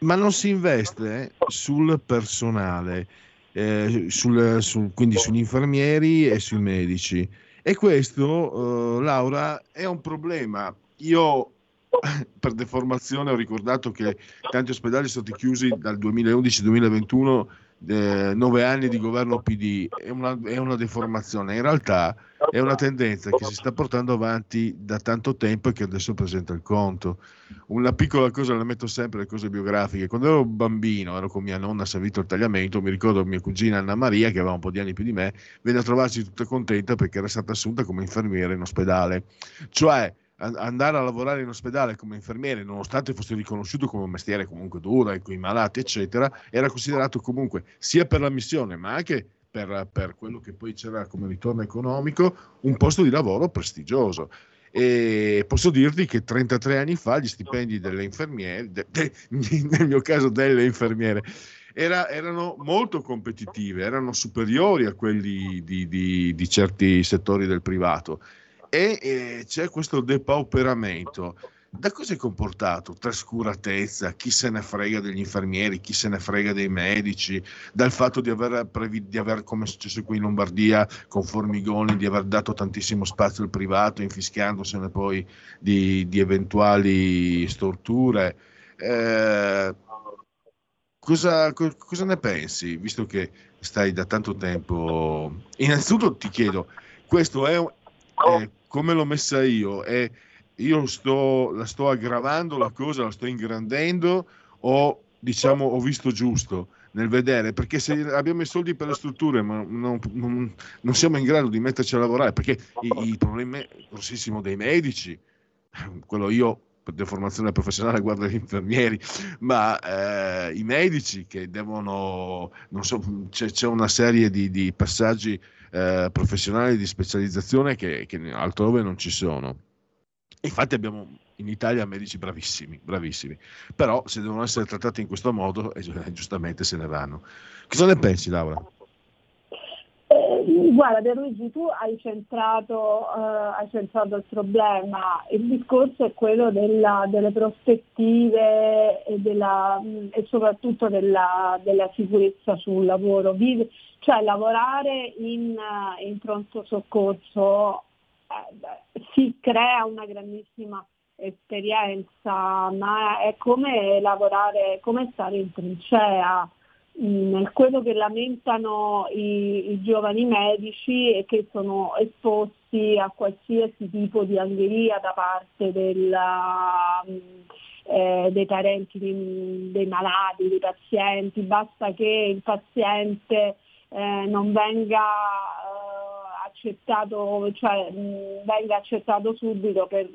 ma non si investe sul personale, eh, sul, sul, quindi sugli infermieri e sui medici. E questo, eh, Laura, è un problema. Io per deformazione ho ricordato che tanti ospedali sono stati chiusi dal 2011-2021 eh, nove anni di governo PD è una, è una, deformazione, in realtà è una tendenza che si sta portando avanti da tanto tempo e che adesso presenta il conto. Una piccola cosa la metto sempre, le cose biografiche. Quando ero bambino, ero con mia nonna a San il Tagliamento, mi ricordo mia cugina Anna Maria, che aveva un po' di anni più di me, venne a trovarci tutta contenta perché era stata assunta come infermiera in ospedale. Cioè, andare a lavorare in ospedale come infermiere, nonostante fosse riconosciuto come un mestiere comunque duro e con i malati, eccetera, era considerato comunque sia per la missione, ma anche per, per quello che poi c'era come ritorno economico, un posto di lavoro prestigioso. E posso dirti che 33 anni fa gli stipendi delle infermiere, de, de, nel mio caso delle infermiere, era, erano molto competitive, erano superiori a quelli di, di, di certi settori del privato e eh, c'è questo depauperamento. Da cosa è comportato? Trascuratezza, chi se ne frega degli infermieri, chi se ne frega dei medici, dal fatto di aver, di aver come è successo qui in Lombardia con Formigoni, di aver dato tantissimo spazio al privato, infischiandosene poi di, di eventuali storture. Eh, cosa, co- cosa ne pensi, visto che stai da tanto tempo? Innanzitutto ti chiedo, questo è, è come l'ho messa io e io sto, la sto aggravando la cosa, la sto ingrandendo o diciamo ho visto giusto nel vedere? Perché se abbiamo i soldi per le strutture ma non, non, non siamo in grado di metterci a lavorare perché il problema grossissimo dei medici quello io per deformazione professionale guardo gli infermieri ma eh, i medici che devono non so c'è, c'è una serie di, di passaggi eh, professionali di specializzazione che, che, altrove non ci sono. infatti abbiamo in Italia medici bravissimi, bravissimi, però se devono essere trattati in questo modo, eh, giustamente se ne vanno. Cosa ne pensi Laura? Eh, guarda Pierluigi, tu hai centrato, eh, hai centrato, il problema, il discorso è quello della, delle prospettive e, della, e soprattutto della, della, sicurezza sul lavoro, Vive, cioè lavorare in, in pronto soccorso eh, si crea una grandissima esperienza, ma è come lavorare, come stare in trincea Mm, quello che lamentano i, i, giovani medici è che sono esposti a qualsiasi tipo di angheria da parte della, mm, eh, dei parenti di, dei malati, dei pazienti, basta che il paziente eh, non venga eh, accettato, cioè, mh, mm, venga accettato subito per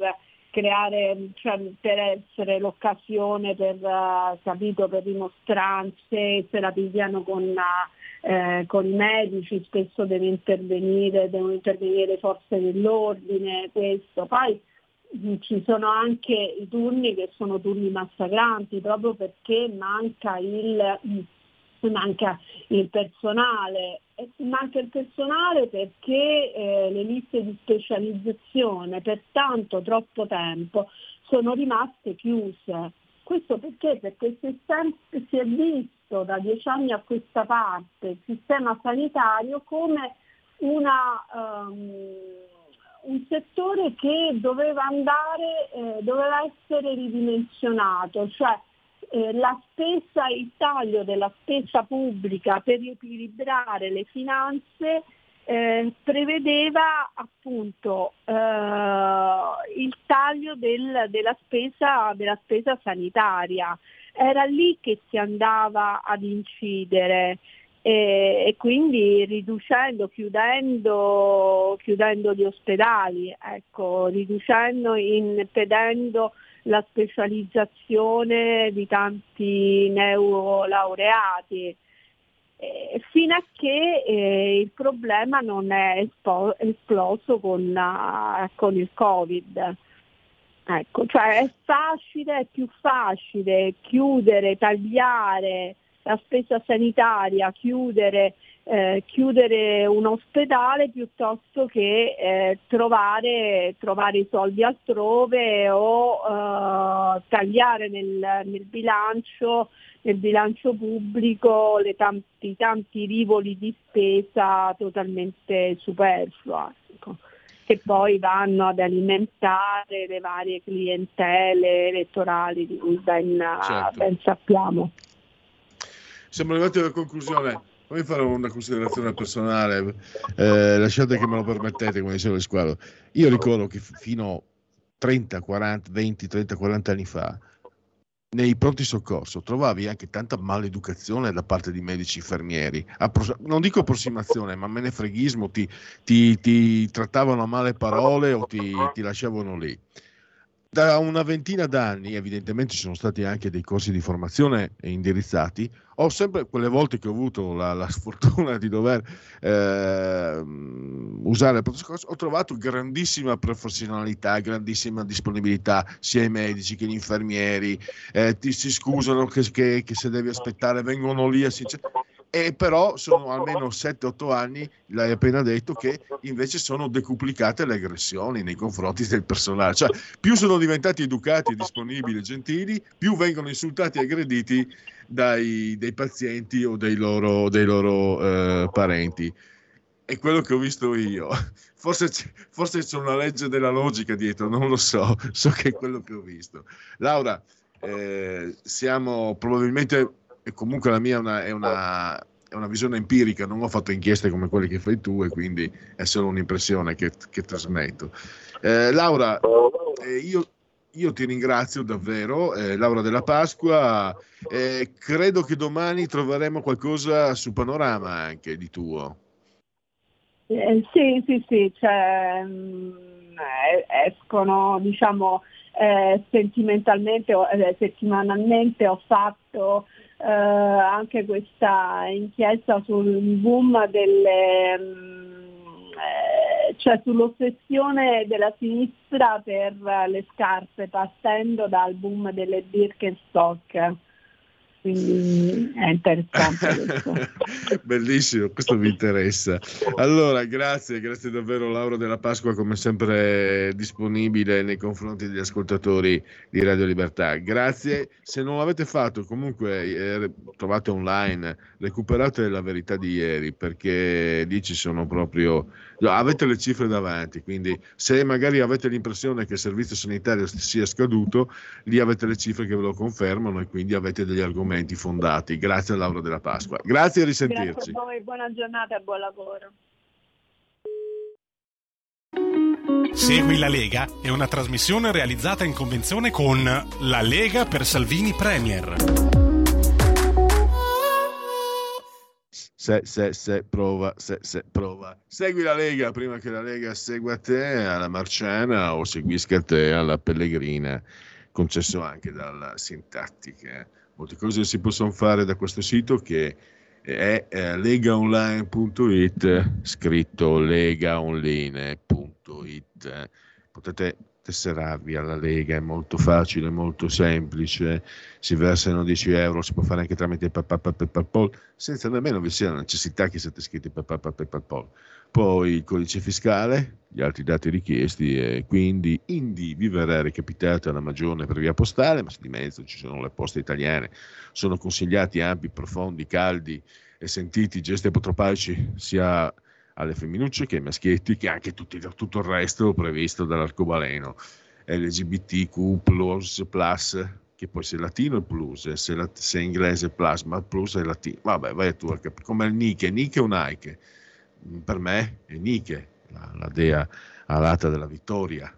creare, cioè, per essere l'occasione per, uh, capito, per rimostranze, se la pigliano con, uh, con, i medici, spesso deve intervenire, devono intervenire le forze dell'ordine, questo. Poi mh, ci sono anche i turni che sono turni massacranti proprio perché manca il, mh, manca il personale manca il personale perché eh, le liste di specializzazione per tanto troppo tempo sono rimaste chiuse. Questo perché? Perché si è, si è visto da dieci anni a questa parte il sistema sanitario come una, um, un settore che doveva andare, eh, doveva essere ridimensionato, cioè eh, la spesa, il taglio della spesa pubblica per riequilibrare le finanze eh, prevedeva appunto eh, il taglio del, della, spesa, della spesa sanitaria. Era lì che si andava ad incidere e, e quindi riducendo, chiudendo, chiudendo gli ospedali, ecco, riducendo, impedendo la specializzazione di tanti neurolaureati, eh, fino a che eh, il problema non è espo- esploso con, uh, con, il Covid. Ecco, cioè è facile, è più facile chiudere, tagliare la spesa sanitaria, chiudere eh, chiudere un ospedale piuttosto che eh, trovare, trovare, i soldi altrove o eh, tagliare nel, nel, bilancio, nel, bilancio, pubblico le tanti, tanti rivoli di spesa totalmente superflua. Ecco, che poi vanno ad alimentare le varie clientele elettorali di cui ben, certo. ben sappiamo. Siamo arrivati alla conclusione Voglio fare una considerazione personale, eh, lasciate che me lo permettete, come diceva Squalo. Io ricordo che fino a 30, 40, 20, 30, 40 anni fa, nei pronti soccorso trovavi anche tanta maleducazione da parte di medici infermieri. Appro- non dico approssimazione, ma menefreghismo, ti, ti, ti trattavano a male parole o ti, ti lasciavano lì da una ventina d'anni, evidentemente ci sono stati anche dei corsi di formazione indirizzati, ho sempre, quelle volte che ho avuto la, la sfortuna di dover eh, usare il protocollo, ho trovato grandissima professionalità, grandissima disponibilità, sia i medici che gli infermieri, eh, ti si scusano che, che, che se devi aspettare, vengono lì a e però sono almeno 7-8 anni, l'hai appena detto, che invece sono decuplicate le aggressioni nei confronti del personale. Cioè, più sono diventati educati, disponibili, gentili, più vengono insultati e aggrediti dai, dai pazienti o dei loro, dei loro eh, parenti. È quello che ho visto io. Forse, forse c'è una legge della logica dietro, non lo so, so che è quello che ho visto. Laura, eh, siamo probabilmente e comunque la mia è una, è, una, è una, visione empirica, non ho fatto inchieste come quelle che fai tu e quindi è solo un'impressione che, che trasmetto. Eh, Laura, eh, io, io, ti ringrazio davvero, eh, Laura della Pasqua, credo che domani troveremo qualcosa su Panorama anche di tuo. Eh, sì, sì, sì, cioè, mh, escono diciamo eh, sentimentalmente, eh, settimanalmente ho fatto eh, anche questa inchiesta sul boom delle, mm, eh, cioè sull'ossessione della sinistra per le scarpe, partendo dal boom delle Birkenstock quindi è interessante Bellissimo, questo mi interessa. Allora, grazie, grazie davvero Laura della Pasqua, come sempre disponibile nei confronti degli ascoltatori di Radio Libertà. Grazie, se non l'avete fatto comunque eh, trovate online, recuperate la verità di ieri, perché lì ci sono proprio... avete le cifre davanti, quindi se magari avete l'impressione che il servizio sanitario sia scaduto, lì avete le cifre che ve lo confermano e quindi avete degli argomenti argomenti fondati. Grazie a Laura della Pasqua. Grazie e risentirci. Grazie a voi, buona giornata e buon lavoro. Segui la Lega è una trasmissione realizzata in convenzione con La Lega per Salvini Premier. Se, se, se, prova, se, se, prova. Segui la Lega prima che la Lega segua te alla Marciana o seguisca te alla Pellegrina, concesso anche dalla sintattica molte cose si possono fare da questo sito? Che è eh, legaonline.it scritto legaonline.it potete tesserarvi alla Lega, è molto facile, molto semplice, si versano 10 euro, si può fare anche tramite PayPal, senza nemmeno vi sia la necessità che siate iscritti PayPal. Poi il codice fiscale, gli altri dati richiesti e quindi Indi vi verrà recapitata la magione per via postale, ma se di mezzo ci sono le poste italiane, sono consigliati ampi, profondi, caldi e sentiti gesti apotropaici sia alle femminucce che ai maschietti, che anche tutti, tutto il resto previsto dall'arcobaleno. LGBTQ, plus, plus, che poi se è latino è plus, se, la, se è inglese è plus, ma plus è latino. Vabbè, vai tu a capire. Come il Nike, Nike o Nike? Per me è Nike, la, la dea alata della vittoria,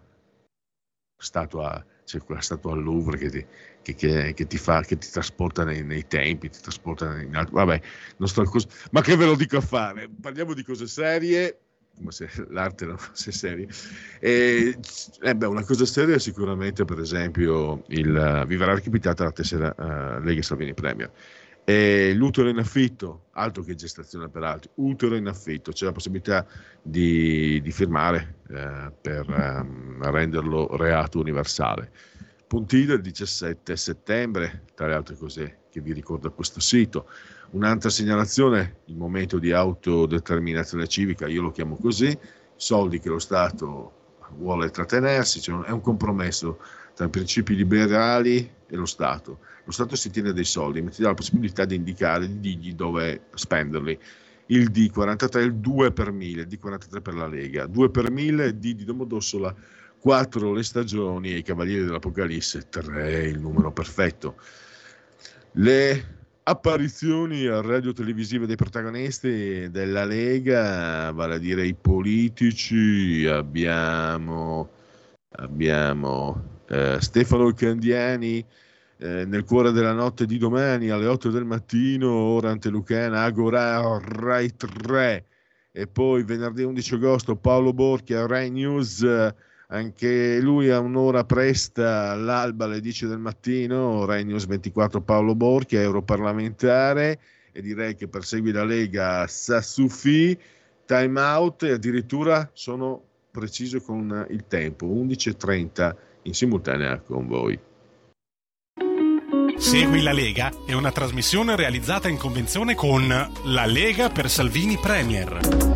statua, c'è quella statua al Louvre che ti, che, che, che, ti, fa, che ti trasporta nei, nei, tempi, ti trasporta in altri. Vabbè, non sto cos- ma che ve lo dico a fare? Parliamo di cose serie, come se l'arte non fosse seria. E, eh beh, una cosa seria sicuramente, per esempio, il, vi verrà recapitata la tessera uh, Lega Salvini Premier. E l'utero in affitto, altro che gestazione per altri, utero in affitto, c'è la possibilità di, di firmare eh, per um, renderlo reato universale. Pontida il 17 settembre, tra le altre cose che vi ricordo a questo sito. Un'altra segnalazione, il momento di autodeterminazione civica, io lo chiamo così, soldi che lo Stato vuole trattenersi, cioè è un compromesso tra i principi liberali e lo Stato. Lo Stato si tiene dei soldi, ma ti dà la possibilità di indicare, di dirgli dove spenderli. Il D43, il 2 per 1000, il D43 per la Lega, 2 per 1000, D di Domodossola 4 le stagioni e i Cavalieri dell'Apocalisse 3 il numero perfetto. Le apparizioni a radio televisive dei protagonisti della Lega, vale a dire i politici, abbiamo, abbiamo eh, Stefano Candiani eh, nel cuore della notte di domani alle 8 del mattino, ora antelucana, Agora Rai 3 e poi venerdì 11 agosto Paolo Borchi a Rai News anche lui a un'ora presta all'alba alle 10 del mattino, News 24 Paolo Borchi, europarlamentare e direi che per seguire la Lega Sassufi, time out e addirittura sono preciso con il tempo, 11.30 in simultanea con voi. Segui la Lega è una trasmissione realizzata in convenzione con La Lega per Salvini Premier.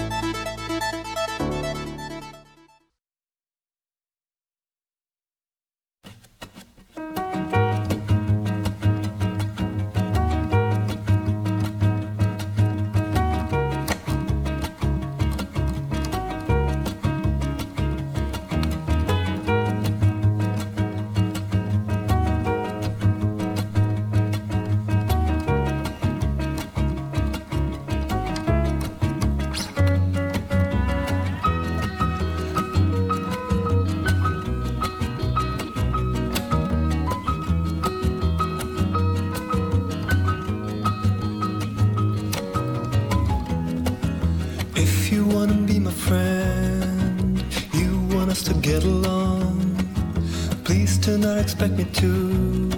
expect me to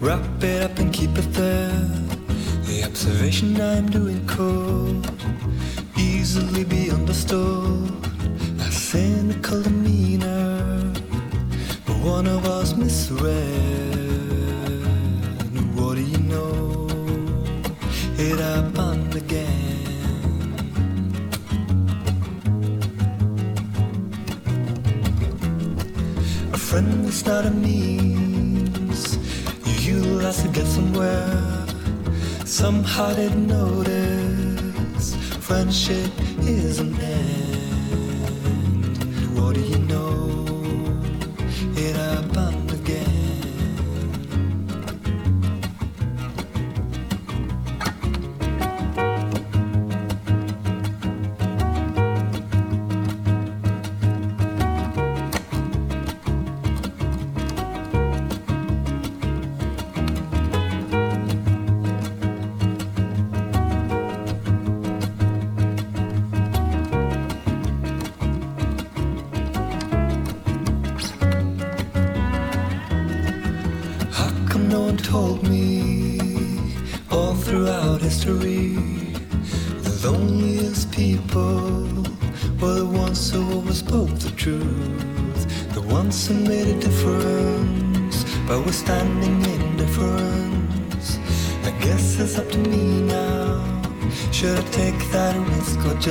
wrap it up and keep it there. The observation I'm doing could easily be understood.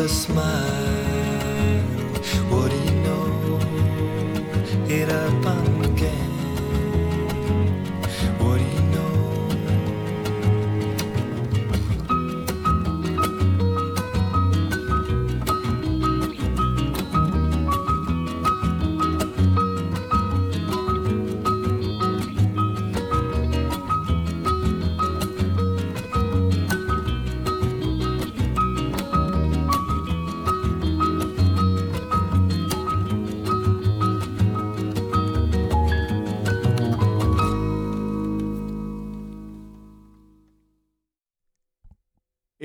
What do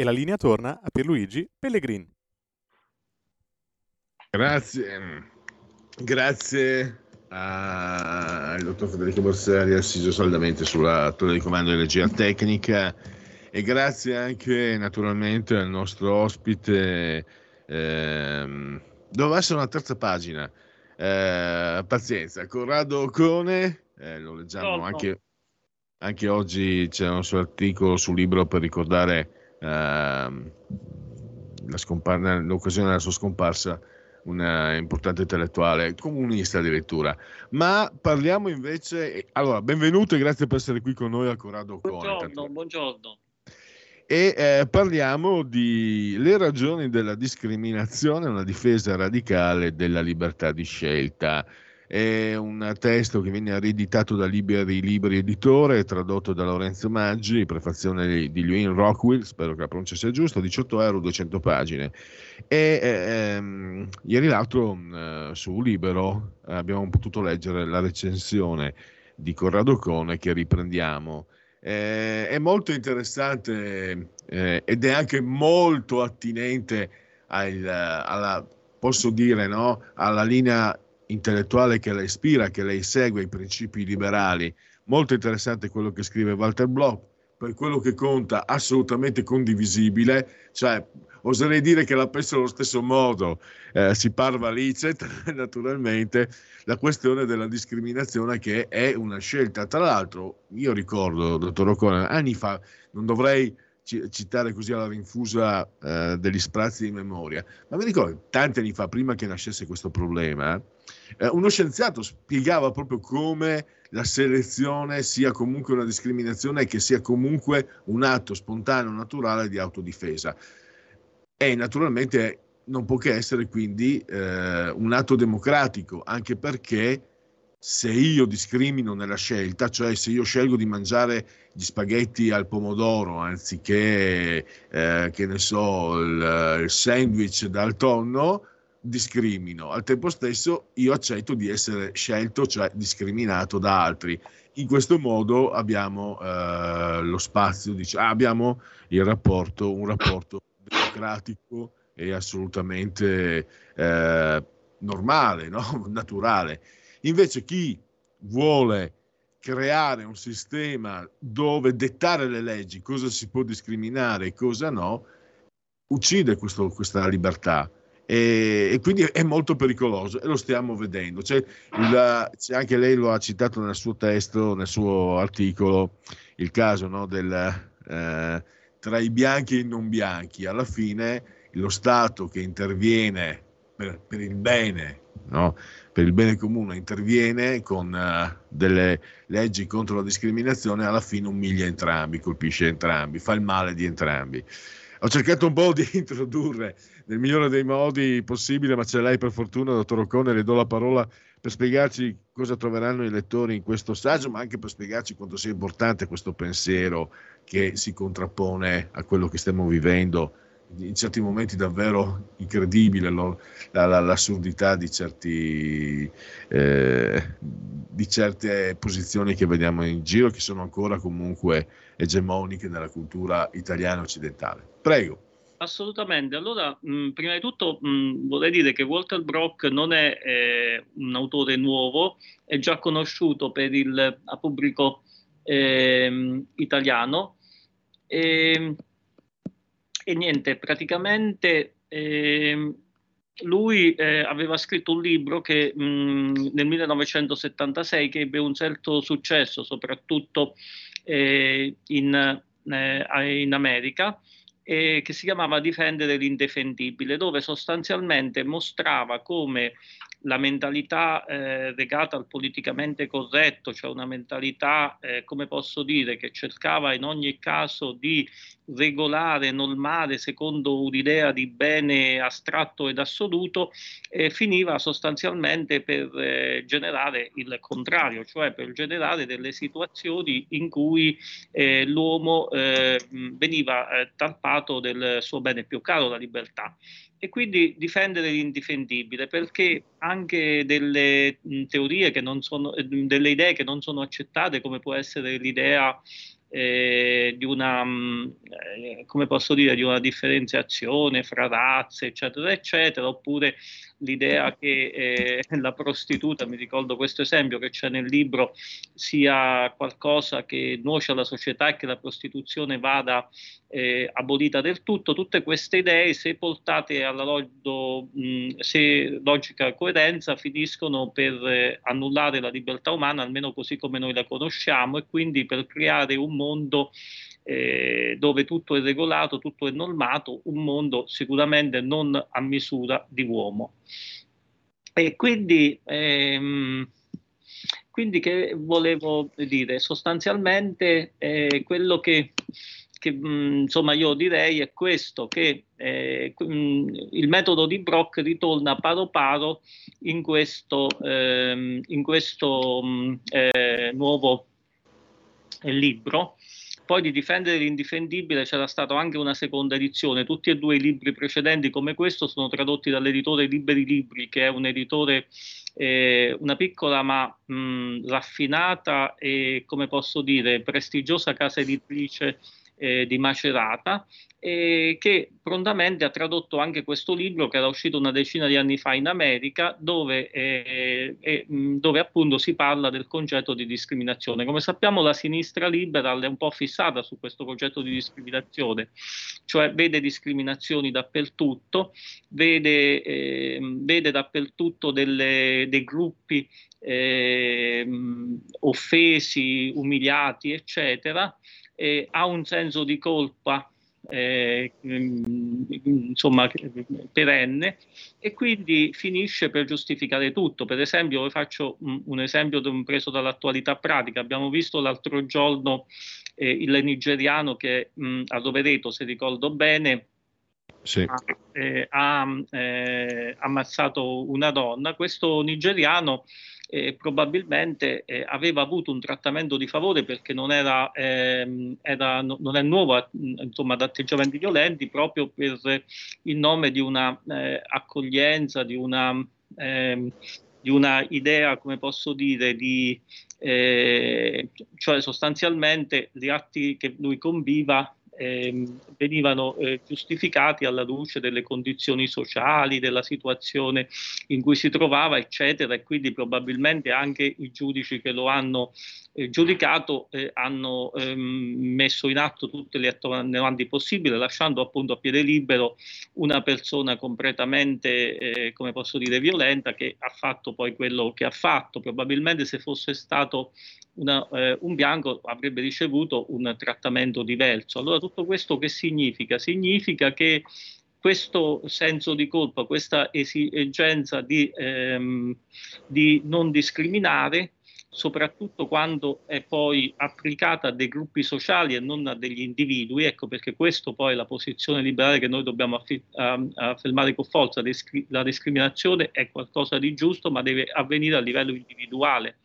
la linea torna a Pierluigi Pellegrin. Grazie, grazie al dottor Federico Borsari, assiso saldamente sulla torre di comando di regia tecnica e grazie anche naturalmente al nostro ospite. Ehm, doveva essere una terza pagina. Eh, pazienza, Corrado Ocone, eh, lo leggiamo anche, anche oggi c'è un suo articolo sul libro per ricordare scompar- l'occasione della sua scomparsa un importante intellettuale, comunista addirittura. Ma parliamo invece, allora, benvenuto e grazie per essere qui con noi a Corrado Buongiorno, buongiorno. E eh, parliamo di le ragioni della discriminazione, una difesa radicale della libertà di scelta. È un testo che viene ereditato da Liberi Libri Editore, tradotto da Lorenzo Maggi, prefazione di Lewin Rockwell, spero che la pronuncia sia giusta, 18 euro, 200 pagine. E ehm, ieri l'altro eh, su Libero abbiamo potuto leggere la recensione di Corrado Cone che riprendiamo. Eh, è molto interessante eh, ed è anche molto attinente al, alla posso dire, no, alla linea intellettuale che la ispira, che lei segue, i principi liberali. Molto interessante quello che scrive Walter Bloch, per quello che conta assolutamente condivisibile, cioè oserei dire che la penso allo stesso modo, eh, si parva licet naturalmente, la questione della discriminazione che è una scelta. Tra l'altro, io ricordo, dottor O'Connor, anni fa, non dovrei citare così alla rinfusa eh, degli sprazzi di memoria, ma mi ricordo tanti anni fa, prima che nascesse questo problema, eh, uno scienziato spiegava proprio come la selezione sia comunque una discriminazione e che sia comunque un atto spontaneo, naturale di autodifesa. E naturalmente non può che essere quindi eh, un atto democratico, anche perché se io discrimino nella scelta, cioè se io scelgo di mangiare gli spaghetti al pomodoro anziché, eh, che ne so, il, il sandwich dal tonno, discrimino. Al tempo stesso io accetto di essere scelto, cioè discriminato da altri. In questo modo abbiamo eh, lo spazio, diciamo, abbiamo il rapporto, un rapporto democratico e assolutamente eh, normale, no? naturale. Invece chi vuole creare un sistema dove dettare le leggi, cosa si può discriminare e cosa no, uccide questo, questa libertà. E, e, quindi è molto pericoloso e lo stiamo vedendo. C'è, il, anche lei lo ha citato nel suo testo, nel suo articolo, il caso no, del, eh, tra i bianchi e i non bianchi. Alla fine lo Stato che interviene per, per il bene no? per il bene comune interviene con uh, delle leggi contro la discriminazione, alla fine umilia entrambi, colpisce entrambi, fa il male di entrambi. Ho cercato un po' di introdurre nel migliore dei modi possibile, ma c'è lei per fortuna, dottor Ocone, le do la parola per spiegarci cosa troveranno i lettori in questo saggio, ma anche per spiegarci quanto sia importante questo pensiero che si contrappone a quello che stiamo vivendo in certi momenti davvero incredibile lo, la, la, l'assurdità di, certi, eh, di certe posizioni che vediamo in giro che sono ancora comunque egemoniche nella cultura italiana occidentale. Prego. Assolutamente. Allora, mh, prima di tutto mh, vorrei dire che Walter Brock non è eh, un autore nuovo, è già conosciuto per il pubblico eh, italiano. E, ehm, e niente, praticamente eh, lui aveva scritto un libro che mh, nel 1976 che ebbe un certo successo, soprattutto eh, in, eh, in, America, che si chiamava Difendere l'indefendibile, dove sostanzialmente mostrava come la mentalità eh, legata al politicamente corretto, cioè una mentalità, eh, come posso dire, che cercava in ogni caso di regolare, normare secondo un'idea di bene astratto ed assoluto, eh, finiva sostanzialmente per eh, generare il contrario, cioè per generare delle situazioni in cui eh, l'uomo eh, veniva talpato del suo bene più caro, la libertà. E quindi difendere l'indifendibile perché anche delle teorie che non sono, delle idee che non sono accettate come può essere l'idea eh, di una, eh, come posso dire, di una differenziazione fra razze, eccetera, eccetera, oppure l'idea che eh, la prostituta, mi ricordo questo esempio che c'è nel libro, sia qualcosa che nuoce alla società e che la prostituzione vada eh, abolita del tutto, tutte queste idee, se portate alla log- mh, se logica coerenza, finiscono per eh, annullare la libertà umana, almeno così come noi la conosciamo, e quindi per creare un mondo eh, dove tutto è regolato, tutto è normato, un mondo sicuramente non a misura di uomo. E quindi, ehm, quindi che volevo dire? Sostanzialmente eh, quello che, che mh, insomma io direi è questo, che eh, mh, il metodo di Brock ritorna paro paro in questo, ehm, in questo mh, eh, nuovo libro poi di difendere l'indifendibile c'era stata anche una seconda edizione. Tutti e due i libri precedenti come questo sono tradotti dall'editore Liberi Libri, che è un editore, eh, una piccola ma mh, raffinata e, come posso dire, prestigiosa casa editrice eh, di Macerata, eh, che prontamente ha tradotto anche questo libro che era uscito una decina di anni fa in America, dove, eh, eh, dove, appunto si parla del concetto di discriminazione. Come sappiamo la sinistra liberal è un po' fissata su questo concetto di discriminazione, cioè vede discriminazioni dappertutto, vede, ehm, vede dappertutto delle, dei gruppi eh, offesi, umiliati, eccetera, eh, ha un senso di colpa eh, insomma perenne e quindi finisce per giustificare tutto. Per esempio, vi faccio un, esempio preso dall'attualità pratica. Abbiamo visto l'altro giorno eh, il nigeriano che mh, a Rovereto, se ricordo bene, sì. ha, eh, ha eh, ammazzato una donna. Questo nigeriano eh, probabilmente eh, aveva avuto un trattamento di favore perché non, era, ehm, era, no, non è nuovo insomma, ad atteggiamenti violenti proprio per il nome di una eh, accoglienza, di una, ehm, di una idea, come posso dire, di, eh, cioè sostanzialmente gli atti che lui conviva eh, venivano eh, giustificati alla luce delle condizioni sociali, della situazione in cui si trovava, eccetera, e quindi probabilmente anche i giudici che lo hanno eh, giudicato eh, hanno ehm, messo in atto tutte le attenuanti possibili, lasciando appunto a piede libero una persona completamente, eh, come posso dire, violenta che ha fatto poi quello che ha fatto. Probabilmente se fosse stato una, eh, un bianco avrebbe ricevuto un trattamento diverso. Allora tutto questo che significa? Significa che questo senso di colpa, questa esigenza di, ehm, di non discriminare, soprattutto quando è poi applicata a dei gruppi sociali e non a degli individui, ecco perché questo poi è la posizione liberale che noi dobbiamo affi- affermare con forza, la discriminazione è qualcosa di giusto ma deve avvenire a livello individuale.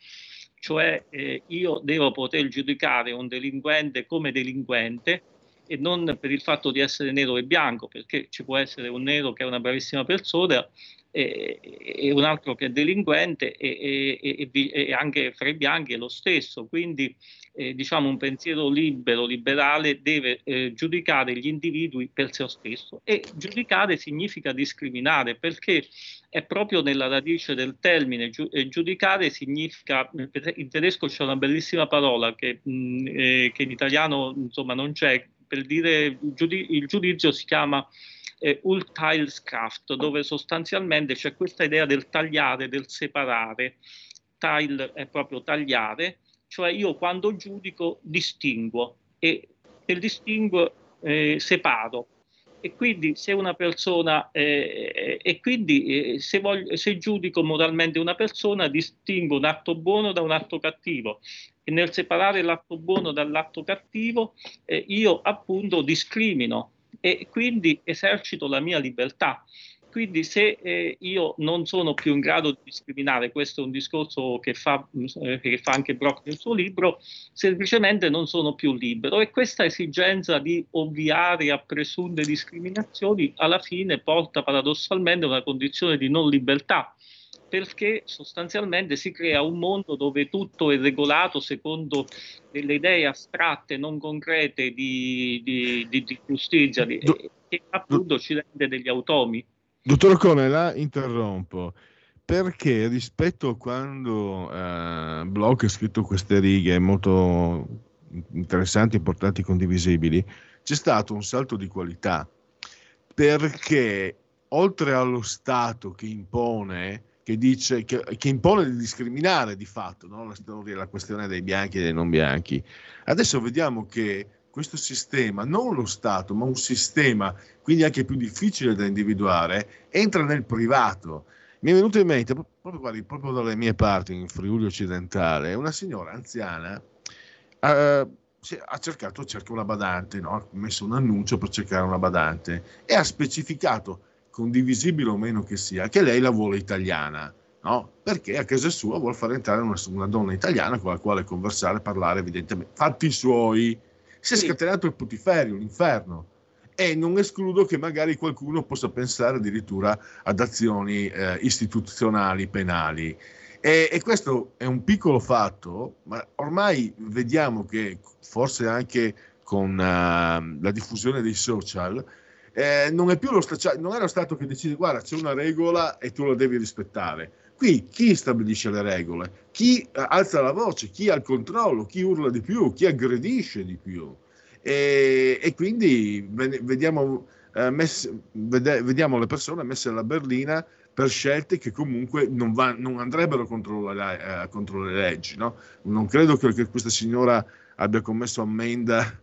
Cioè eh, io devo poter giudicare un delinquente come delinquente e non per il fatto di essere nero e bianco, perché ci può essere un nero che è una bravissima persona e, e un altro che è delinquente e, e, anche fra i bianchi è lo stesso. Quindi eh, diciamo un pensiero libero, liberale deve eh, giudicare gli individui per se stesso e giudicare significa discriminare perché è proprio nella radice del termine Giu- giudicare significa in tedesco c'è una bellissima parola che, mh, eh, che in italiano insomma non c'è per dire il giudizio si chiama eh, Urteilskraft, dove sostanzialmente c'è questa idea del tagliare, del separare. Teil è proprio tagliare, cioè io quando giudico distinguo e nel distinguo eh, separo. E quindi se una persona, eh, e quindi eh, se, voglio, se giudico moralmente una persona, distingo un atto buono da un atto cattivo nel separare l'atto buono dall'atto cattivo eh, io appunto discrimino e quindi esercito la mia libertà. Quindi se eh, io non sono più in grado di discriminare, questo è un discorso che fa, eh, che fa, anche Brock nel suo libro, semplicemente non sono più libero e questa esigenza di ovviare a presunte discriminazioni alla fine porta paradossalmente a una condizione di non libertà perché sostanzialmente si crea un mondo dove tutto è regolato secondo delle idee astratte, non concrete di, di, di, di giustizia, che appunto ci rende degli automi. Dottor Cone, la interrompo perché rispetto a quando eh, Bloch ha scritto queste righe molto interessanti, importanti, condivisibili, c'è stato un salto di qualità perché oltre allo Stato che impone che, dice, che, che, impone di discriminare di fatto no? la, storia, la questione dei bianchi e dei non bianchi. Adesso vediamo che questo sistema, non lo Stato, ma un sistema, quindi anche più difficile da individuare, entra nel privato. Mi è venuto in mente, proprio, proprio dalle mie parti, in Friuli occidentale, una signora anziana eh, ha cercato, cerca una badante, no? ha messo un annuncio per cercare una badante e ha specificato condivisibile o meno che sia, che lei la vuole italiana, no? Perché a casa sua vuole far entrare una, una donna italiana con la quale conversare, parlare, evidentemente. Fatti suoi. Si è sì. scatenato il putiferio, l'inferno. E non escludo che magari qualcuno possa pensare addirittura ad azioni eh, istituzionali, penali. E, e, questo è un piccolo fatto, ma ormai vediamo che forse anche con uh, la diffusione dei social, eh, non, è più lo sta- cioè, non è lo Stato che decide, guarda, c'è una regola e tu la devi rispettare. Qui chi stabilisce le regole? Chi alza la voce? Chi ha il controllo? Chi urla di più? Chi aggredisce di più? E, e quindi vediamo, eh, messe, vede, vediamo le persone messe alla berlina per scelte che comunque non, va, non andrebbero contro, la, eh, contro le leggi. No? Non credo che, che, questa signora abbia commesso ammenda,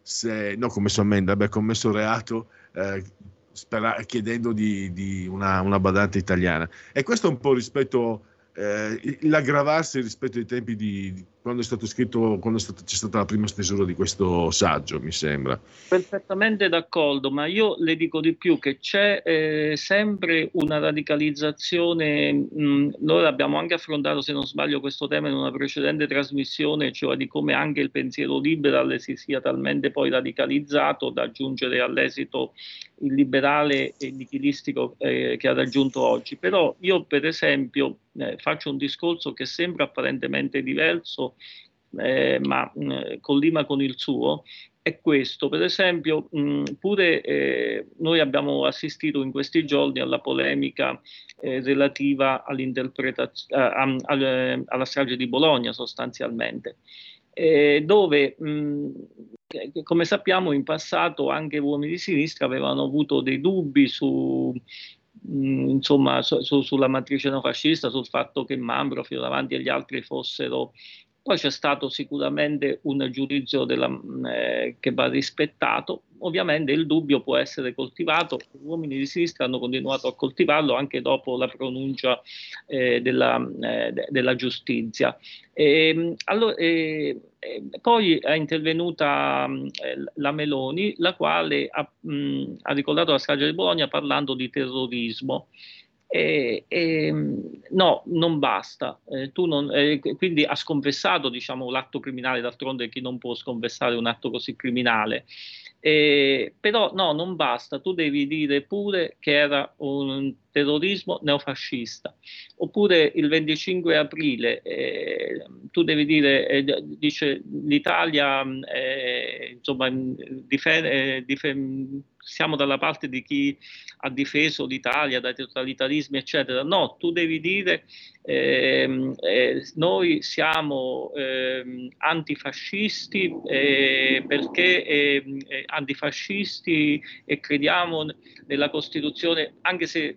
se, no, commesso ammenda, abbia commesso reato eh, spera, chiedendo di, di una, una, badante italiana. E questo è un po' rispetto, eh, l'aggravarsi rispetto ai tempi di, di quando è stato scritto, quando è stato, c'è stata la prima stesura di questo saggio, mi sembra. Perfettamente d'accordo, ma io le dico di più che c'è eh, sempre una radicalizzazione, mh, noi abbiamo anche affrontato, se non sbaglio, questo tema in una precedente trasmissione, cioè di come anche il pensiero liberale si sia talmente poi radicalizzato da aggiungere all'esito il liberale e nichilistico eh, che ha raggiunto oggi. Però io, per esempio, eh, faccio un discorso che sembra apparentemente diverso, eh, ma mh, collima con il suo, è questo. Per esempio, mh, pure eh, noi abbiamo assistito in questi giorni alla polemica eh, relativa all'interpretazione, eh, alla strage di Bologna sostanzialmente, eh, dove mh, come sappiamo in passato anche uomini di sinistra avevano avuto dei dubbi su Mm, insomma, su, su, sulla matrice neofascista, sul fatto che Mambro, fino davanti agli altri fossero poi c'è stato sicuramente un giudizio della, mm, eh, che va rispettato. Ovviamente il dubbio può essere coltivato, gli uomini di sinistra hanno continuato a coltivarlo anche dopo la pronuncia eh, della, eh, de, della, giustizia. E, mm, allora, poi è intervenuta eh, la Meloni, la quale ha, mh, ha ricordato la strage di Bologna parlando di terrorismo. E, e, no, non basta. Eh, non, eh, quindi ha sconfessato diciamo, l'atto criminale, d'altronde chi non può sconfessare un atto così criminale. Eh, però no, non basta, tu devi dire pure che era un terrorismo neofascista. Oppure il 25 aprile eh, tu devi dire, eh, dice l'Italia, eh, insomma, difende, difende, siamo dalla parte di chi ha difeso l'Italia dai totalitarismi, eccetera. No, tu devi dire ehm, eh, noi siamo ehm, antifascisti eh, perché ehm, eh, antifascisti e crediamo nella Costituzione, anche se eh,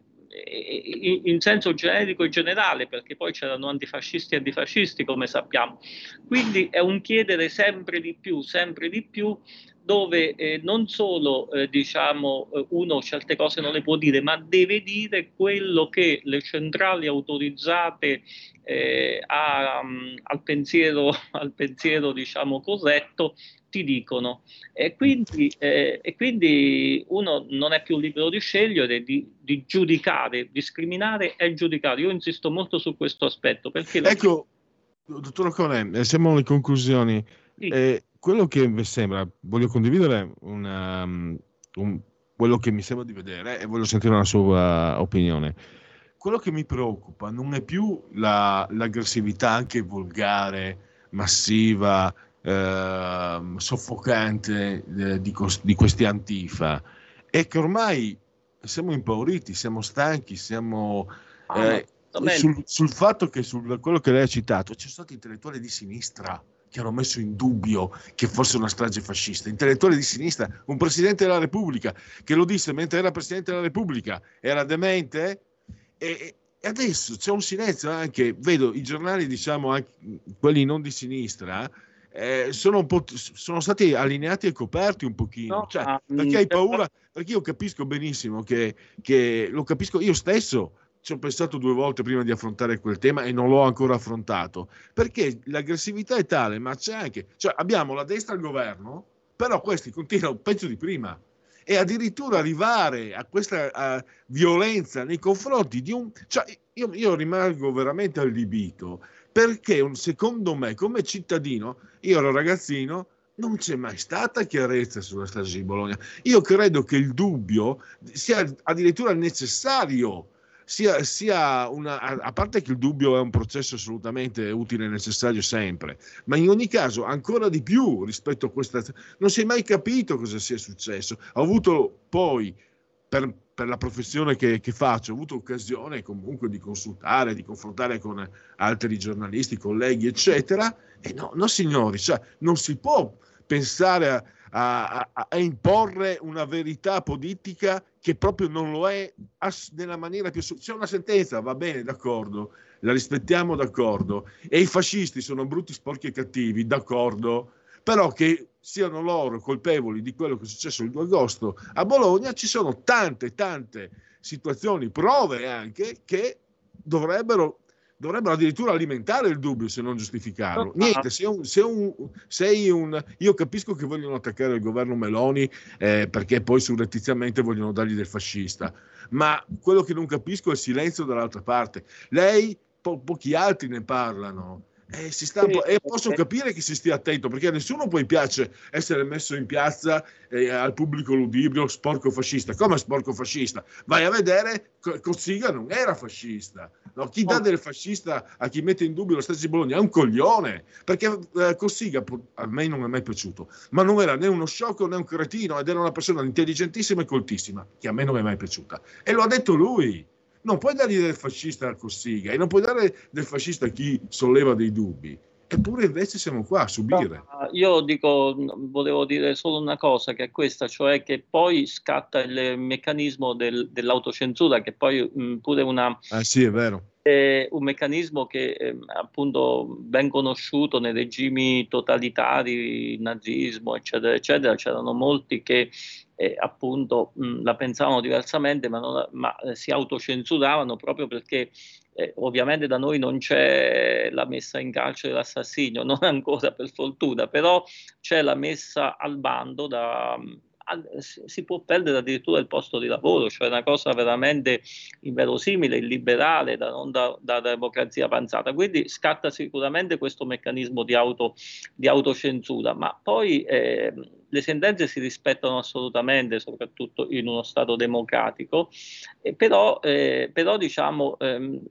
in senso generico e generale, perché poi c'erano antifascisti e antifascisti, come sappiamo. Quindi è un chiedere sempre di più, sempre di più, dove eh, non solo eh, diciamo eh, uno certe cose non le può dire, ma deve dire quello che le centrali autorizzate eh, a, um, al pensiero, al pensiero diciamo corretto ti dicono. E quindi, eh, e quindi, uno non è più libero di scegliere, di, di, giudicare, discriminare e giudicare. Io insisto molto su questo aspetto. Perché ecco, la... dottor Ocone, eh, siamo alle conclusioni. Sì. Quello che mi sembra, voglio condividere una, um, un, quello che mi sembra di vedere e voglio sentire una sua opinione. Quello che mi preoccupa non è più la, l'aggressività anche volgare, massiva, eh, soffocante eh, di, di, questi antifa, è che ormai siamo impauriti, siamo stanchi, siamo... Ah, eh, sul, sul, fatto che su quello che lei ha citato ci sono stati intellettuali di sinistra che hanno messo in dubbio che fosse una strage fascista. Intellettuali di sinistra, un presidente della Repubblica che lo disse mentre era presidente della Repubblica, era demente e, e adesso c'è un silenzio anche, vedo i giornali, diciamo, anche quelli non di sinistra, eh, sono, sono, stati allineati e coperti un pochino. No, cioè, perché hai paura? Perché io capisco benissimo che, che lo capisco io stesso ci ho pensato due volte prima di affrontare quel tema e non l'ho ancora affrontato, perché l'aggressività è tale, ma c'è anche, cioè abbiamo la destra al governo, però questi continuano peggio di prima e addirittura arrivare a questa a violenza nei confronti di un... Cioè, io, io rimango veramente allibito perché secondo me come cittadino, io ero ragazzino, non c'è mai stata chiarezza sulla strage di Bologna. Io credo che il dubbio sia addirittura necessario sia, sia una, a parte che il dubbio è un processo assolutamente utile e necessario sempre, ma in ogni caso ancora di più rispetto a questa... Non si è mai capito cosa sia successo. Ho avuto poi, per, per la professione che, che, faccio, ho avuto occasione comunque di consultare, di confrontare con altri giornalisti, colleghi, eccetera, e no, no signori, cioè, non si può pensare a a, a, imporre una verità politica che proprio non lo è nella maniera più... C'è una sentenza, va bene, d'accordo, la rispettiamo, d'accordo, e i fascisti sono brutti, sporchi e cattivi, d'accordo, però che siano loro colpevoli di quello che è successo il 2 agosto a Bologna, ci sono tante, tante situazioni, prove anche, che dovrebbero dovrebbero addirittura alimentare il dubbio se non giustificarlo. Niente, se un, se un, sei un... Io capisco che vogliono attaccare il governo Meloni eh, perché poi surrettiziamente vogliono dargli del fascista, ma quello che non capisco è il silenzio dall'altra parte. Lei, po- pochi altri ne parlano eh, e posso capire che si stia attento perché a nessuno poi piace essere messo in piazza eh, al pubblico ludibrio sporco fascista. Come sporco fascista? Vai a vedere, Cossiga non era fascista. No? Chi dà del fascista a chi mette in dubbio lo stesso di Bologna è un coglione perché eh, Cossiga a me non è mai piaciuto, ma non era né uno sciocco né un cretino ed era una persona intelligentissima e coltissima che a me non è mai piaciuta. E lo ha detto lui non puoi dargli del fascista a Cossiga e non puoi dare del fascista a chi solleva dei dubbi. Eppure invece siamo qua a subire. No, io dico, volevo dire solo una cosa, che è questa, cioè che poi scatta il meccanismo del, dell'autocensura, che poi mh, pure una... Ah sì, è vero. Un meccanismo che eh, appunto ben conosciuto nei regimi totalitari, nazismo, eccetera, eccetera, c'erano molti che eh, appunto mh, la pensavano diversamente, ma, non, ma eh, si autocensuravano proprio perché eh, ovviamente da noi non c'è la messa in calcio dell'assassinio, non ancora per fortuna, però c'è la messa al bando da, si può perdere addirittura il posto di lavoro, cioè una cosa veramente inverosimile, illiberale, da, non da, da democrazia avanzata. Quindi scatta sicuramente questo meccanismo di, auto, di autocensura, ma poi eh, le sentenze si rispettano assolutamente, soprattutto in uno Stato democratico, però, eh, però diciamo, ehm,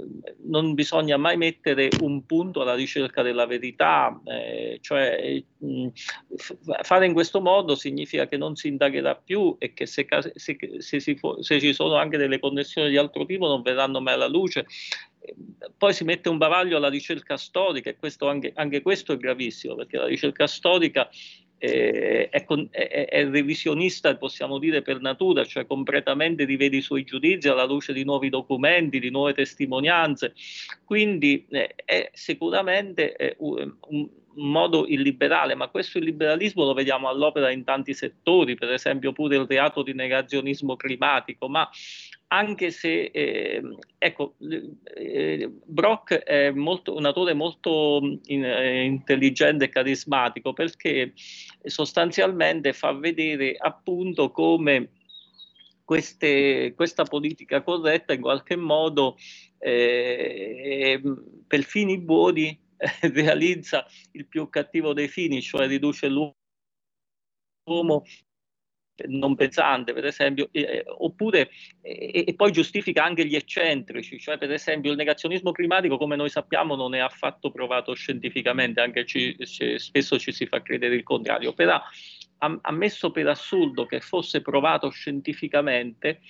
non bisogna mai mettere un punto alla ricerca della verità, eh, cioè mh, fare in questo modo significa che non si indagherà più e che se, se, se, si, se ci sono anche delle connessioni di altro tipo non verranno mai alla luce. Poi si mette un bavaglio alla ricerca storica e questo anche, anche, questo è gravissimo perché la ricerca storica è, è, è, revisionista, possiamo dire, per natura, cioè completamente rivede i suoi giudizi alla luce di nuovi documenti, di nuove testimonianze. Quindi eh, è sicuramente eh, un, un modo illiberale, ma questo illiberalismo lo vediamo all'opera in tanti settori, per esempio pure il reato di negazionismo climatico, ma anche se eh, ecco, eh, Brock è molto, un autore molto in, eh, intelligente e carismatico perché sostanzialmente fa vedere appunto come queste, questa politica corretta in qualche modo eh, per fini buoni realizza il più cattivo dei fini, cioè riduce l'uomo non pesante, per esempio, eh, oppure e, e, poi giustifica anche gli eccentrici, cioè per esempio il negazionismo climatico, come noi sappiamo, non è affatto provato scientificamente, anche ci, ci, spesso ci si fa credere il contrario, però ammesso per assurdo che fosse provato scientificamente,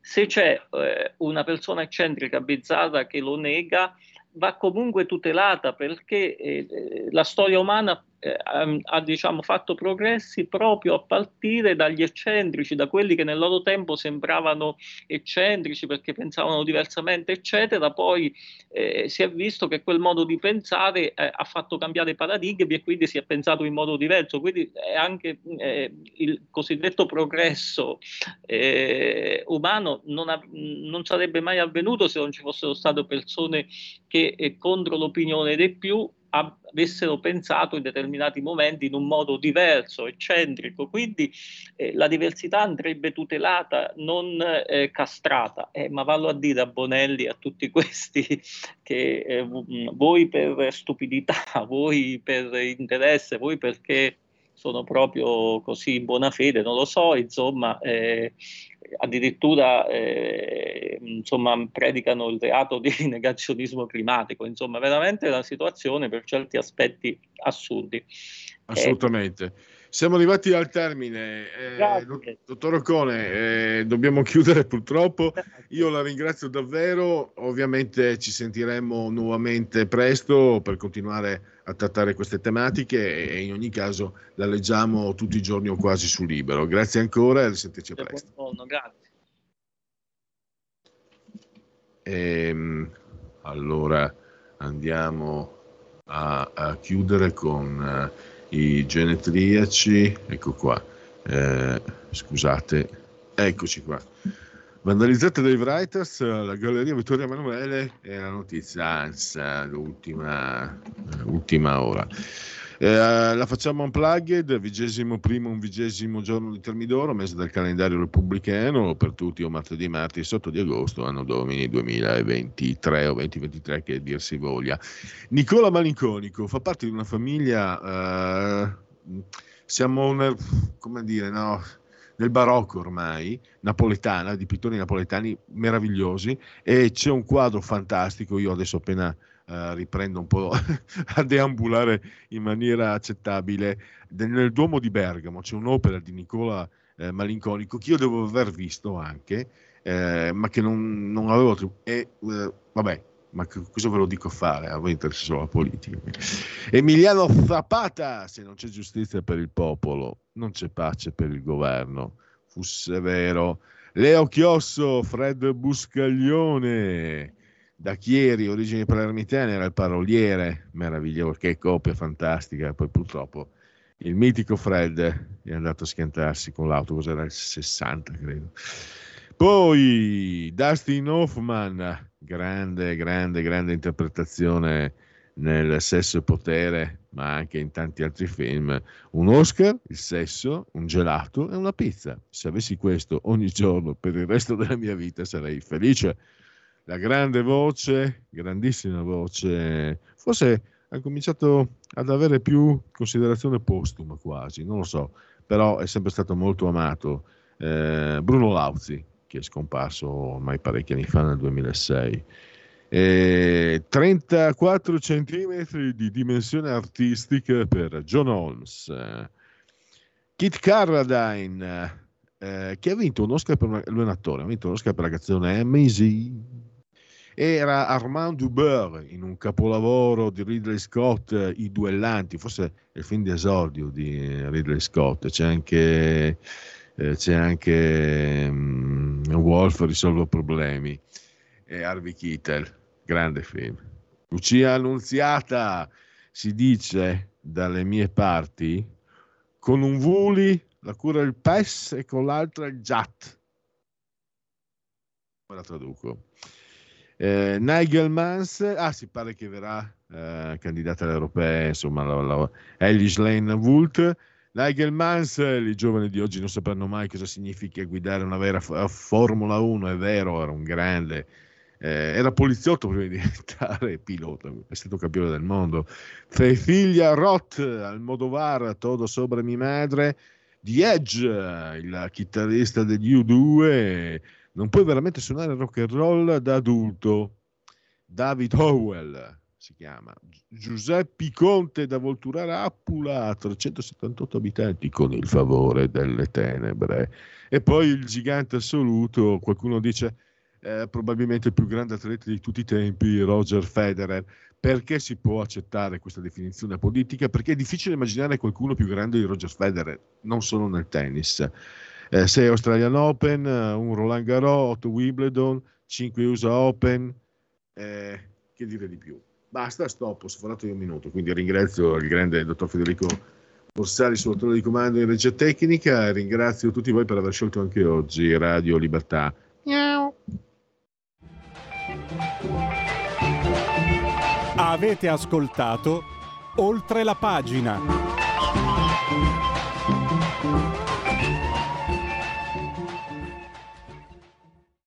se c'è eh, una persona eccentrica bizzarra che lo nega, va comunque tutelata perché eh, la storia umana eh, ha, diciamo, fatto progressi proprio a partire dagli eccentrici, da quelli che nel loro tempo sembravano eccentrici perché pensavano diversamente, eccetera. Poi eh, si è visto che quel modo di pensare eh, ha fatto cambiare paradigmi e quindi si è pensato in modo diverso. Quindi anche eh, il cosiddetto progresso eh, umano non, ha, non, sarebbe mai avvenuto se non ci fossero state persone che eh, contro l'opinione dei più avessero pensato in determinati momenti in un modo diverso, eccentrico, quindi eh, la diversità andrebbe tutelata, non eh, castrata, eh, ma vallo a dire a Bonelli, a tutti questi che eh, voi per stupidità, voi per interesse, voi perché sono proprio così in buona fede, non lo so, insomma, eh, addirittura eh, insomma, predicano il reato di negazionismo climatico, insomma veramente una situazione per certi aspetti assurdi. Assolutamente. Eh, siamo arrivati al termine. Eh, dottor Occone, eh, dobbiamo chiudere purtroppo. Io la ringrazio davvero. Ovviamente ci sentiremo nuovamente presto per continuare a trattare queste tematiche e in ogni caso la leggiamo tutti i giorni o quasi su Libero. Grazie ancora e risentirci presto. Buongiorno, grazie. Ehm, allora andiamo a, a chiudere con... Uh, i genetriaci, ecco qua, eh, scusate, eccoci qua. Vandalizzata dai Writers, la Galleria Vittorio Emanuele e la notizia ANSA, l'ultima, ultima ora. Eh, la facciamo unplugged, vigesimo primo, un vigesimo giorno di Termidoro, mese del calendario repubblicano, per tutti o martedì, martedì, sotto di agosto, anno domini 2023 o 2023 che dir si voglia. Nicola Malinconico fa parte di una famiglia, eh, siamo nel, come dire, no, nel barocco ormai, napoletana, di pittori napoletani meravigliosi e c'è un quadro fantastico, io adesso appena Uh, riprendo un po' a deambulare in maniera accettabile. Nel Duomo di Bergamo c'è un'opera di Nicola eh, Malinconico che io devo aver visto anche, eh, ma che non, non avevo... E, eh, vabbè, ma cosa ve lo dico a fare? A voi interessa solo la politica. Emiliano Zapata, se non c'è giustizia per il popolo, non c'è pace per il governo. Fosse vero. Leo Chiosso, Fred Buscaglione, da Chieri, origini palermitane, era il paroliere, meraviglioso, che coppia fantastica, poi purtroppo il mitico Fred è andato a schiantarsi con l'auto, cos'era il 60 credo. Poi Dustin Hoffman, grande, grande, grande interpretazione nel Sesso e Potere, ma anche in tanti altri film. Un Oscar, il sesso, un gelato e una pizza. Se avessi questo ogni giorno per il resto della mia vita sarei felice la grande voce, grandissima voce, forse ha cominciato ad avere più considerazione postuma quasi, non lo so, però è sempre stato molto amato. Eh, Bruno Lauzi, che è scomparso ormai parecchi anni fa nel 2006. Eh, 34 centimetri di dimensione artistica per John Holmes. Kit Carradine, eh, che ha vinto un Oscar per una, lui è un attore, ha vinto un Oscar per la canzone Amazing era Armand Dubeur in un capolavoro di Ridley Scott, I duellanti, forse è il film di esordio di Ridley Scott, c'è anche, eh, c'è anche um, Wolf risolve problemi e Harvey Keitel, grande film. Lucia Annunziata si dice dalle mie parti con un Vuli la cura il PES e con l'altra il JAT. Ora traduco. Eh, Nigel Mans, ah, si pare che verrà eh, candidata alle europee, insomma, la, la, Elish Lane Wult. Nigel Mansell, i giovani di oggi non sapranno mai cosa significa guidare una vera f- Formula 1, è vero, era un grande, eh, era poliziotto prima di diventare pilota, è stato campione del mondo. Cecilia Roth, Almodovar, Todo sobre mi madre, di Edge, il chitarrista degli U2, non puoi veramente suonare rock and roll da adulto. David Howell si chiama. Giuseppe Conte da Volturare Appula, 378 abitanti con il favore delle tenebre. E poi il gigante assoluto, qualcuno dice eh, probabilmente il più grande atleta di tutti i tempi, Roger Federer. Perché si può accettare questa definizione politica? Perché è difficile immaginare qualcuno più grande di Roger Federer, non solo nel tennis eh, 6 Australian Open, eh, un Roland Garros, 8 Wimbledon, 5 USA Open, eh, che dire di più. Basta, stop, ho sforato io un minuto, quindi ringrazio il grande dottor Federico Borsari, suo autore di comando in regia tecnica, ringrazio tutti voi per aver scelto anche oggi Radio Libertà. Miau. Avete ascoltato oltre la pagina.